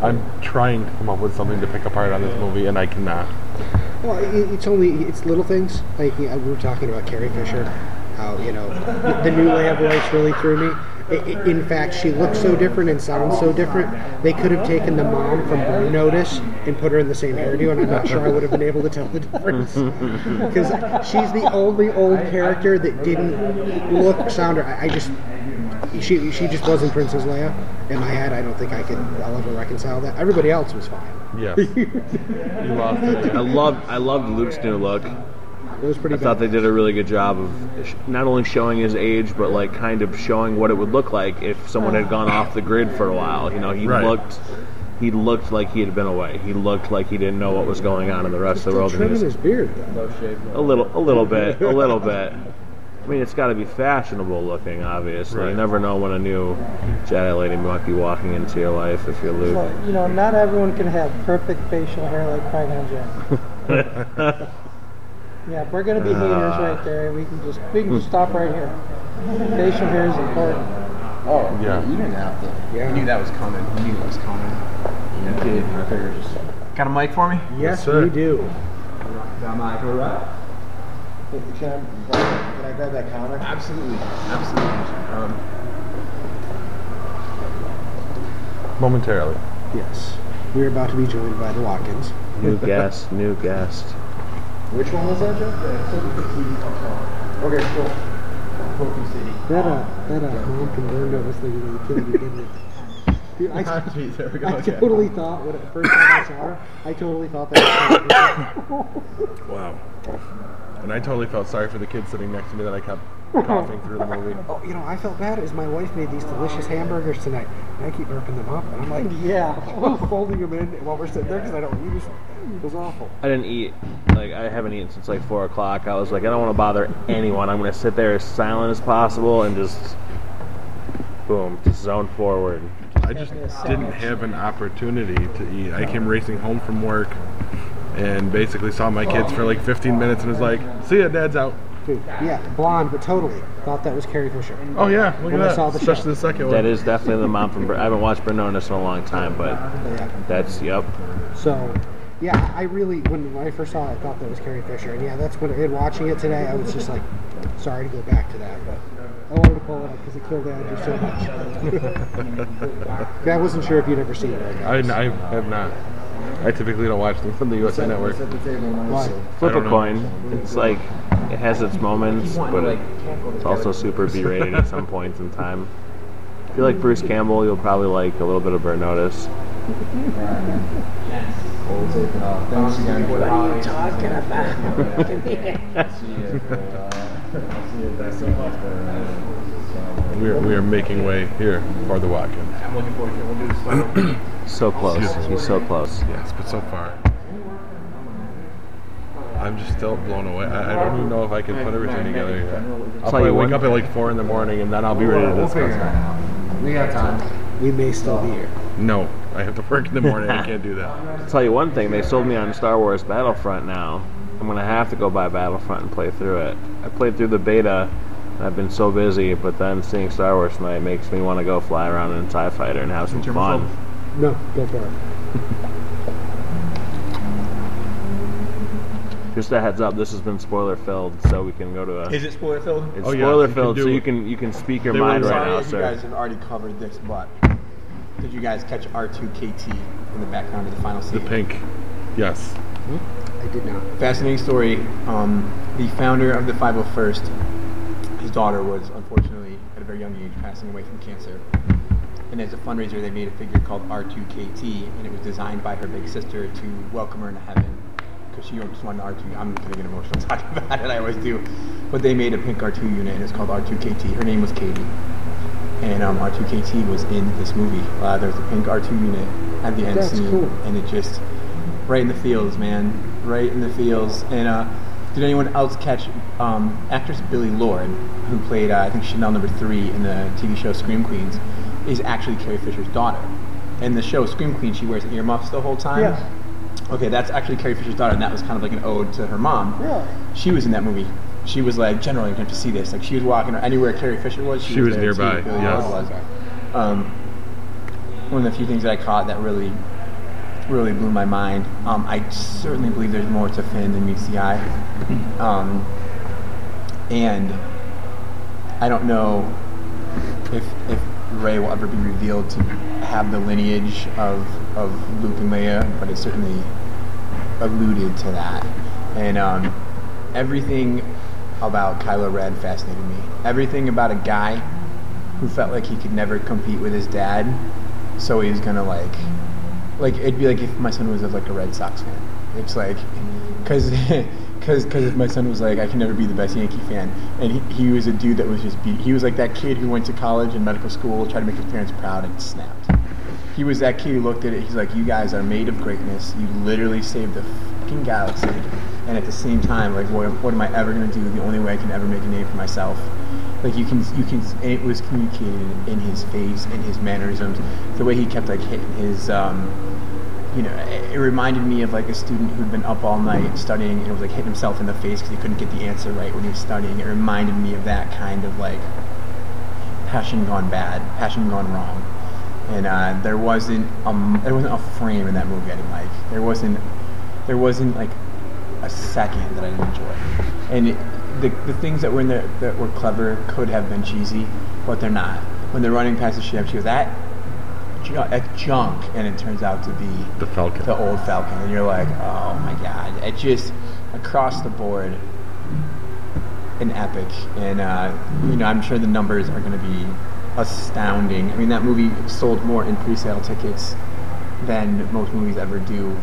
I, I'm trying to come up with something to pick apart on this movie, and I cannot. Well, it, it's only it's little things. Like yeah, we were talking about Carrie Fisher, how you know the, the new Leia voice really threw me. I- I- In fact, she looks so different and sounds so different. They could have taken the mom from Burn Notice and put her in the same hairdo, and I'm not sure I would have been able to tell the difference because she's the only old character that didn't look, sound, or I, I just she she just wasn't Princess Leia. In my head, I don't think I could. I'll ever reconcile that. Everybody else was fine. Yes. you lost it. I loved I loved Luke's new look. It was pretty I thought they did a really good job of not only showing his age, but like kind of showing what it would look like if someone had gone off the grid for a while. You know, he Right. looked he looked like he had been away. He looked like he didn't know what was going on in the rest of the world. and trimming his beard though. a little, a little bit, a little bit. I mean, it's got to be fashionable looking, obviously. You never know when a new Jedi lady might be walking into your life if you're Luke. Well, you know, not everyone can have perfect facial hair like Qui-Gon Jinn. Yeah, if we're gonna be haters Ah. right there, we can just we can just stop right here. Facial hair is important. Oh, Yeah. You didn't have to. Yeah. You knew that was coming. You knew that was coming. You did. I figured just. Got a mic for me? Yes, sir. we do. Got a mic, all right. Can I, can I grab that counter? Absolutely. Absolutely. Um, Momentarily. Yes. We're about to be joined by the Watkins. New guest, new guest. Which one was that, Joe? Okay, cool. Poking City. That uh, that uh, mom can burn notice thing really killed me, didn't it? Dude, I, Jeez, there we go. I okay. totally thought when the first time I saw her, I totally thought that. Was Wow. And I totally felt sorry for the kid sitting next to me that I kept coughing through the movie. oh, you know, I felt bad as my wife made these delicious hamburgers tonight, and I keep burping them up, and I'm like, Yeah. folding them in while we're sitting there because I don't use. It was awful. I didn't eat, like, I haven't eaten since like 4 o'clock. I was like, I don't want to bother anyone. I'm going to sit there as silent as possible and just, boom, just zone forward. I just didn't have an opportunity to eat. I came racing home from work and basically saw my kids for like 15 minutes and was like, see ya, dad's out. Dude, yeah, blonde, but totally thought that was Carrie Fisher. Oh yeah, look When at I saw that. the Especially show. the second one. That is definitely the mom from. Bur- I haven't watched Burn Notice in a long time, but Yeah. that's yep. So, yeah, I really, when, when I first saw it, I thought that was Carrie Fisher. And yeah, that's when, in watching it today, I was just like, sorry to go back to that, but I wanted to pull it up because it killed Andrew so much. yeah, I wasn't sure if you'd ever seen it. I, I have not. I typically don't watch them from the USA Network. The table Why? Flip a coin. It's like it has its moments, but it, it's also super B-rated at some points in time. If you like Bruce Campbell, you'll probably like a little bit of Burn Notice. We'll take it off. Thanks again What are you talking about? See you. See you next week. We are, we are making way here for the Watkins. I'm looking forward to it. We'll do this So close. Excuse. He's so close. Yes, but so far. I'm just still blown away. I, I don't even know if I can put everything together yet. I'll probably wake up at like 4 in the morning and then I'll be ready to We'll it discuss. We got time. We may still be here. No, I have to work in the morning. I can't do that. I'll tell you one thing, they sold me on Star Wars Battlefront now. I'm gonna have to go buy Battlefront and play through it. I played through the beta. and I've been so busy, but then seeing Star Wars tonight makes me want to go fly around in a TIE fighter and have some fun. No, go for it. Just a heads up, this has been spoiler filled, so we can go to a. Is it spoiler filled? It's Oh, yeah, spoiler you can filled, do so it. you can you can speak your They mind right now, if you guys have already covered this, but did you guys catch R2KT in the background of the final scene? The pink. Yes. I did not. Fascinating story. Um, the founder of the 501st, his daughter was unfortunately at a very young age passing away from cancer. And as a fundraiser, they made a figure called R2KT, and it was designed by her big sister to welcome her into heaven. Because she just wanted R2. I'm going to get emotional talking about it. I always do. But they made a pink R2 unit, and it's called R2KT. Her name was Katie. And um, R2KT was in this movie. Uh, there's a pink R2 unit at the end That's scene, cool. and it just right in the feels, man. right in the feels. And uh, did anyone else catch um, actress Billie Lourd, who played uh, I think Chanel number three in the TV show Scream Queens, is actually Carrie Fisher's daughter. In the show Scream Queen, she wears earmuffs the whole time. Yes. Okay, that's actually Carrie Fisher's daughter, and that was kind of like an ode to her mom. Really? She was in that movie. She was like, generally, you have to see this. Like, she was walking anywhere Carrie Fisher was. She was there nearby, Too, Billy yes. Lord was. Um, one of the few things that I caught that really, really blew my mind. Um, I certainly believe there's more to Finn than meets the eye. Um, and I don't know if if Rey will ever be revealed to have the lineage of of Luke and Leia, but it certainly alluded to that. And um, everything about Kylo Ren fascinated me. Everything about a guy who felt like he could never compete with his dad, so he was gonna like, like it'd be like if my son was like a Red Sox fan. It's like, cause, cause, cause my son was like, I can never be the best Yankee fan, and he, he was a dude that was just, he was like that kid who went to college and medical school, tried to make his parents proud, and snapped. He was that kid who looked at it. He's like, you guys are made of greatness. You literally saved the fucking galaxy, and at the same time, like, what, what am I ever gonna do? The only way I can ever make a name for myself. Like you can, you can. It was communicated in his face, in his mannerisms, the way he kept like hitting his. Um, you know, it reminded me of like a student who'd been up all night studying and was like hitting himself in the face because he couldn't get the answer right when he was studying. It reminded me of that kind of like passion gone bad, passion gone wrong. And uh, there wasn't um, there wasn't a frame in that movie I didn't like. There wasn't there wasn't like a second that I didn't enjoy. And it, the the things that were in there that were clever could have been cheesy, but they're not. When they're running past the ship, she goes that ju- at junk, and it turns out to be The Falcon. the old Falcon, and you're like, oh my god! It just across the board, an epic, and uh, you know I'm sure the numbers are going to be astounding. I mean that movie sold more in pre-sale tickets than most movies ever do,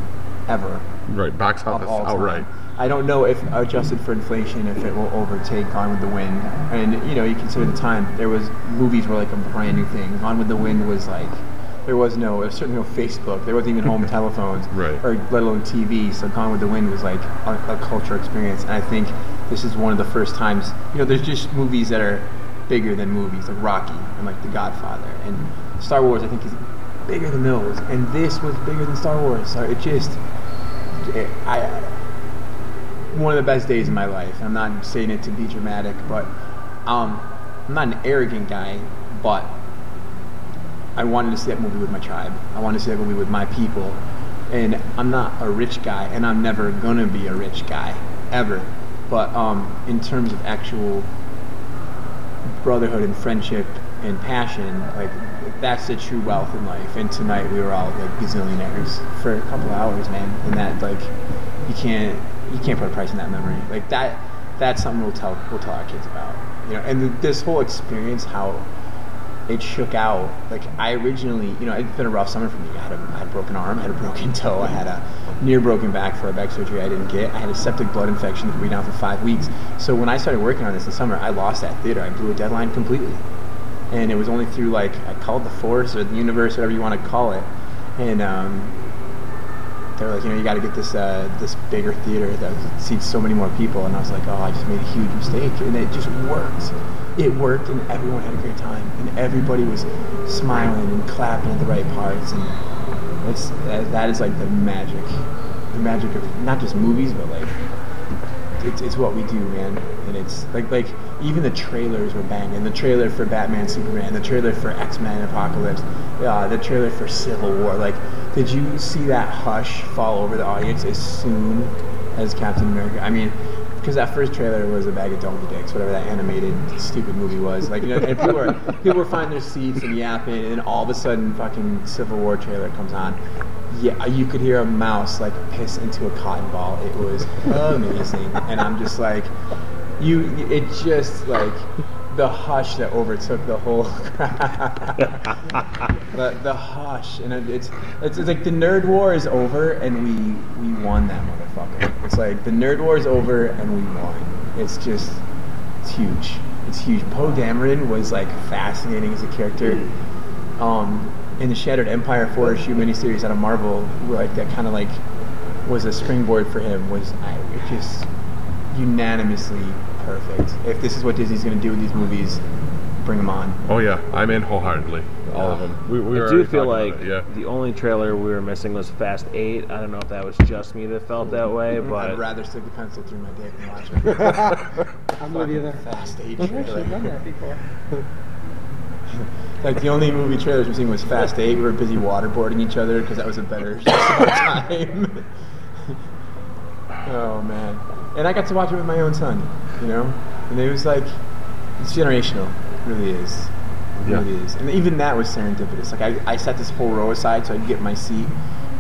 ever Right, box of office all time. outright. I don't know if adjusted for inflation, if it will overtake Gone with the Wind. And you know, you consider the time. There was movies were like a brand new thing. Gone with the Wind was like there was no, there was certainly no Facebook. There wasn't even home telephones, Right. or let alone TV. So Gone with the Wind was like a, a cultural experience. And I think this is one of the first times. You know, there's just movies that are bigger than movies, like Rocky and like The Godfather, and Star Wars. I think is bigger than those. And this was bigger than Star Wars. So it just, it, I one of the best days of my life. I'm not saying it to be dramatic, but um, I'm not an arrogant guy, but I wanted to see that movie with my tribe. I wanted to see that movie with my people. And I'm not a rich guy, and I'm never gonna be a rich guy, ever. But um, in terms of actual brotherhood and friendship and passion, like that's the true wealth in life. And tonight we were all like gazillionaires for a couple of hours, man. And that like you can't you can't put a price on that memory. Like that that's something we'll tell we'll tell our kids about. You know, and this whole experience, how it shook out. Like I originally, you know, it's been a rough summer for me. I had a, I had a broken arm, I had a broken toe, I had a near broken back for a back surgery I didn't get. I had a septic blood infection that me down for five weeks. So when I started working on this this summer, I lost that theater. I blew a deadline completely, and it was only through like I called the force or the universe, whatever you want to call it, and um, they're like, you know, you got to get this uh, this bigger theater that seats so many more people. And I was like, oh, I just made a huge mistake, and it just worked. It worked, and everyone had a great time, and everybody was smiling and clapping at the right parts, and it's that, is like the magic, the magic of not just movies, but like it's, it's what we do, man. And it's like like even the trailers were banging. The trailer for Batman, Superman, the trailer for X Men, Apocalypse, uh, the trailer for Civil War. Like, did you see that hush fall over the audience as soon as Captain America? I mean. Because that first trailer was a bag of donkey dicks, whatever that animated stupid movie was. Like, you know, and people were people were finding their seats and yapping, and then all of a sudden, fucking Civil War trailer comes on. Yeah, you could hear a mouse like piss into a cotton ball. It was amazing, and I'm just like, you. It just like the hush that overtook the whole crowd. the, the hush, and it, it's, it's it's like the nerd war is over, and we we won that motherfucker. It's like the nerd war is over, and we won. It's just it's huge. It's huge. Poe Dameron was like fascinating as a character. Um, in the Shattered Empire four issue miniseries out of Marvel, like that kind of like was a springboard for him was I, it just unanimously perfect. If this is what Disney's going to do with these movies, bring them on. Oh yeah, I'm in wholeheartedly. All of them. We, we I do feel like it, yeah. the only trailer we were missing was Fast Eight. I don't know if that was just me that felt that way, mm-hmm. but I'd rather stick the pencil through my dick than watch it. I'm with you there. Fast eight I've actually done that before. Like the only movie trailers we've seen was Fast Eight. We were busy waterboarding each other because that was a better use of our time. oh man! And I got to watch it with my own son. You know, and it was like it's generational. It really is. It Yeah. really is. And even that was serendipitous. Like I, I set this whole row aside so I could get my seat,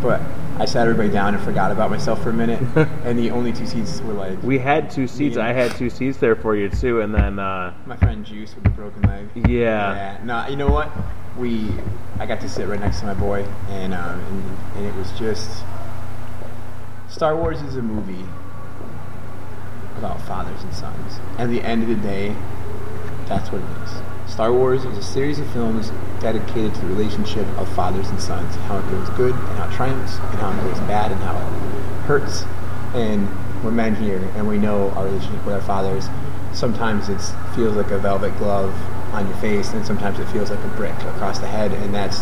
but I sat everybody down and forgot about myself for a minute. and the only two seats were like we had two seats. I had two seats there for you too, and then uh, my friend Juice with the broken leg. Yeah. Yeah. No, you know what? We, I got to sit right next to my boy, and um, and, and it was just. Star Wars is a movie about fathers and sons. At the end of the day, that's what it is. Star Wars is a series of films dedicated to the relationship of fathers and sons, how it goes good and how it triumphs, and how it goes bad and how it hurts. And we're men here, and we know our relationship with our fathers. Sometimes it feels like a velvet glove on your face, and sometimes it feels like a brick across the head, and that's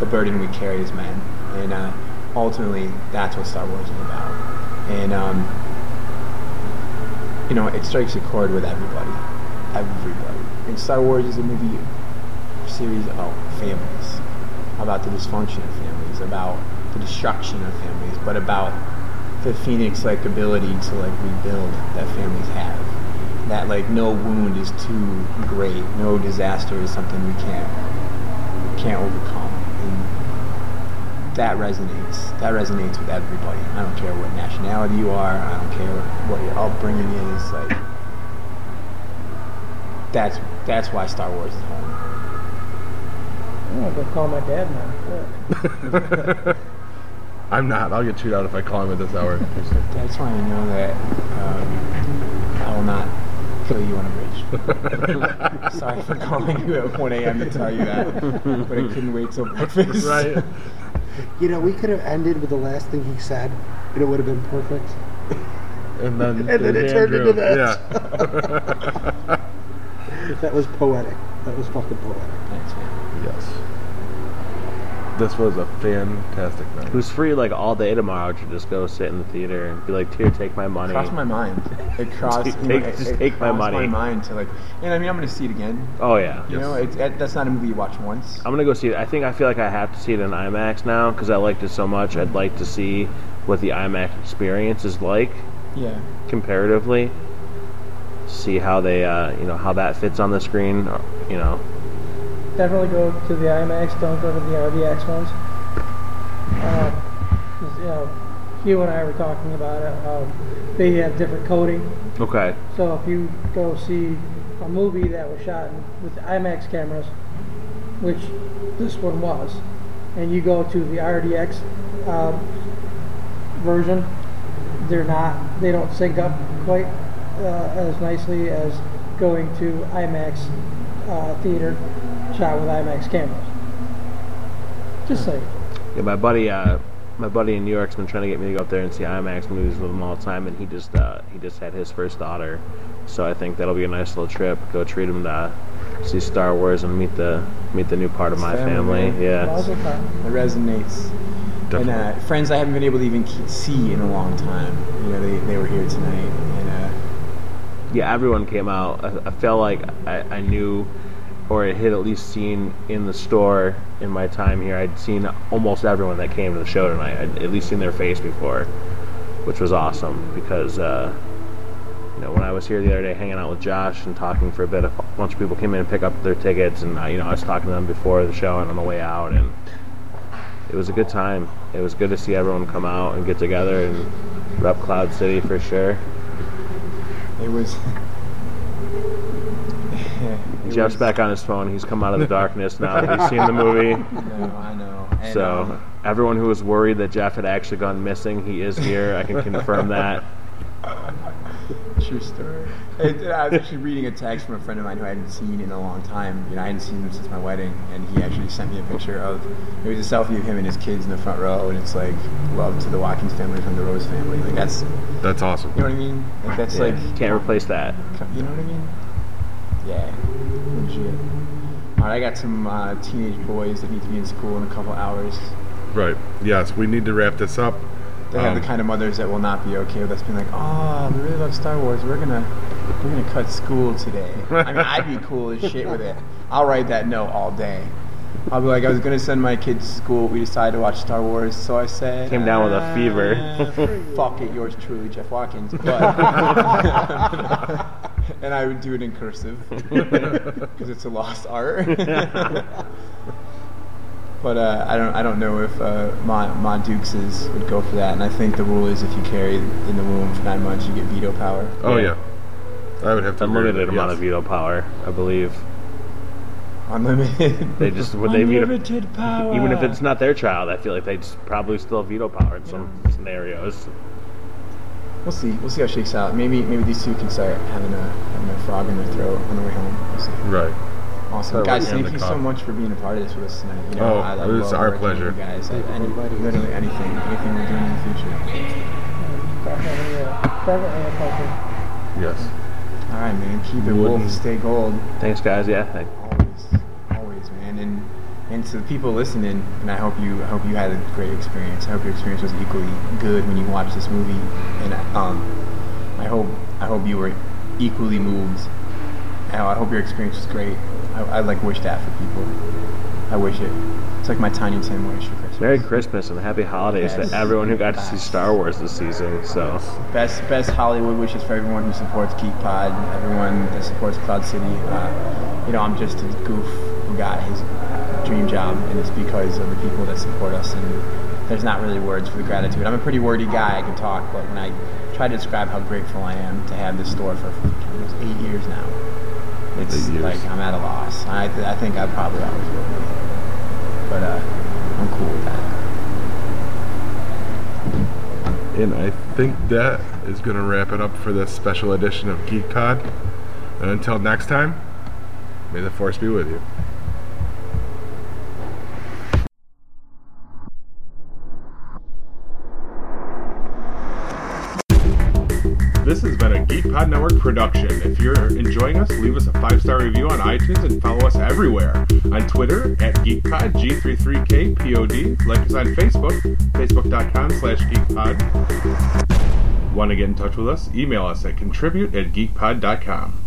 the burden we carry as men. And uh, ultimately, that's what Star Wars is about. And um, you know, it strikes a chord with everybody. Everybody. And Star Wars is a movie series about families, about the dysfunction of families, about the destruction of families, but about the phoenix-like ability to like rebuild that families have. That like no wound is too great, no disaster is something we can't can't overcome. And that resonates. That resonates with everybody. I don't care what nationality you are. I don't care what your upbringing is. Like that's that's why Star Wars is home. I'm gonna go call my dad now. I'm not. I'll get chewed out if I call him at this hour. That's why I know that um, I will not kill you on a bridge. Sorry for calling you at 1 a.m. to tell you that, but I couldn't wait till breakfast. right. You know, we could have ended with the last thing he said, and it would have been perfect. And then, And then it turned into that. Yeah. That was poetic. That was fucking poetic. Thanks, man. yes. This was a fantastic night. who's free like all day tomorrow to just go sit in the theater and be like, "Here, take my money." Crossed my mind. It crossed. Just you know, take- it- just it take my money. my mind to like, and I mean, I'm gonna see it again. Oh yeah. You know, it's it, that's not a movie you watch once. I'm gonna go see it. I think I feel like I have to see it in IMAX now because I liked it so much. I'd like to see what the IMAX experience is like Yeah. comparatively. See how they, uh, you know, how that fits on the screen. You know, Definitely go to the IMAX. Don't go to the RPX ones. Um, you know, Hugh and I were talking about it. How they have different coding. okay. So if you go see a movie that was shot with IMAX cameras, which this one was, and you go to the RPX uh, version, they're not, they don't sync up quite uh, as nicely as going to IMAX uh, theater shot with IMAX cameras. Just saying. Yeah, my buddy, uh, my buddy in New York's been trying to get me to go up there and see IMAX movies with him all the time, and he just, uh, he just had his first daughter, so I think that'll be a nice little trip. Go treat him to see Star Wars and meet the meet the new part of my Family. family. Yeah. It resonates. And uh, friends I haven't been able to even see in a long time. You know, they, they were here tonight, and uh, yeah, everyone came out. I, I felt like I, I knew, or I had at least seen in the store in my time here. I'd seen almost everyone that came to the show tonight. I'd at least seen their face before, which was awesome because, uh, you know, when I was here the other day hanging out with Josh and talking for a bit, a bunch of people came in and picked up their tickets, and uh, you know, I was talking to them before the show and on the way out, and it was a good time. It was good to see everyone come out and get together and rep Cloud City for sure. it was. it Jeff's was- back on his phone. He's come out of the darkness now that he's seen the movie. No, I know. And, So um, everyone who was worried that Jeff had actually gone missing, he is here. I can confirm that. True story. It- I was actually reading a text from a friend of mine who I hadn't seen in a long time. You know, I hadn't seen him since my wedding, and he actually sent me a picture of. It was a selfie of him and his kids in the front row, and it's like love to the Watkins family from the Rose family. Like that's, That's awesome. you know what I mean? Like that's Yeah, like, can't replace that. you know what I mean? Yeah, legit. All right, I got some uh, teenage boys that need to be in school in a couple hours. Right. Yes, we need to wrap this up. They have Um, the kind of mothers that will not be okay with us being like, "Oh, we really love Star Wars. We're gonna, we're gonna cut school today." I mean, I'd be cool as shit with it. I'll write that note all day. I'll be like, I was gonna send my kids to school. We decided to watch Star Wars, so I said, Came down with a "Ah, fever." fuck it, yours truly, Jeff Watkins. But, and I would do it in cursive because it's a lost art. But uh, I don't I don't know if uh, Ma, Ma Dukes would go for that. And I think the rule is if you carry in the womb for nine months, you get veto power. Oh Yeah. yeah. I would have to Unlimited that, amount yes. of veto power, I believe. Unlimited. They just would they veto Unlimited power. even if it's not their child. I feel like they'd probably still have veto power in some scenarios. We'll see. We'll see how it shakes out. Maybe maybe these two can start having a having a frog in their throat on the way home. We'll see. Right. Awesome, Start guys! Thank the you so much for being a part of this with us tonight. You know, Oh, I, I it was our pleasure. You guys, any, literally anything, anything we're doing in the future. Definitely, definitely a pleasure. Yes. All right, man. Keep it Wouldn't- wolf, stay gold. Thanks, guys. Yeah, thank- Always, always, man. And and to the people listening, and I hope you I hope you had a great experience. I hope your experience was equally good when you watched this movie. And um, I hope I hope you were equally moved. I hope your experience was great. I, I like wish that for people. I wish it. It's like my Tiny Tim wish for Christmas. Merry Christmas and happy holidays Yes. to everyone who got to see Star Wars this season. So Best best Hollywood wishes for everyone who supports Geek Pod, everyone that supports Cloud City. Uh, you know, I'm just a goof who got his dream job, and it's because of the people that support us. And there's not really words for the gratitude. I'm a pretty wordy guy. I can talk, but when I try to describe how grateful I am to have this store for almost eight years now, it's years. like I'm at a loss. I, I think I probably always will be, but uh, I'm cool with that. And I think that is going to wrap it up for this special edition of Geek Pod. And until next time, may the force be with you. Pod Network production. If you're enjoying us, leave us a five star review on iTunes and follow us everywhere. On Twitter at GeekPod, G33KPOD. Like us on Facebook, facebook.com slash geekpod. Want to get in touch with us? Email us at contribute at geekpod.com.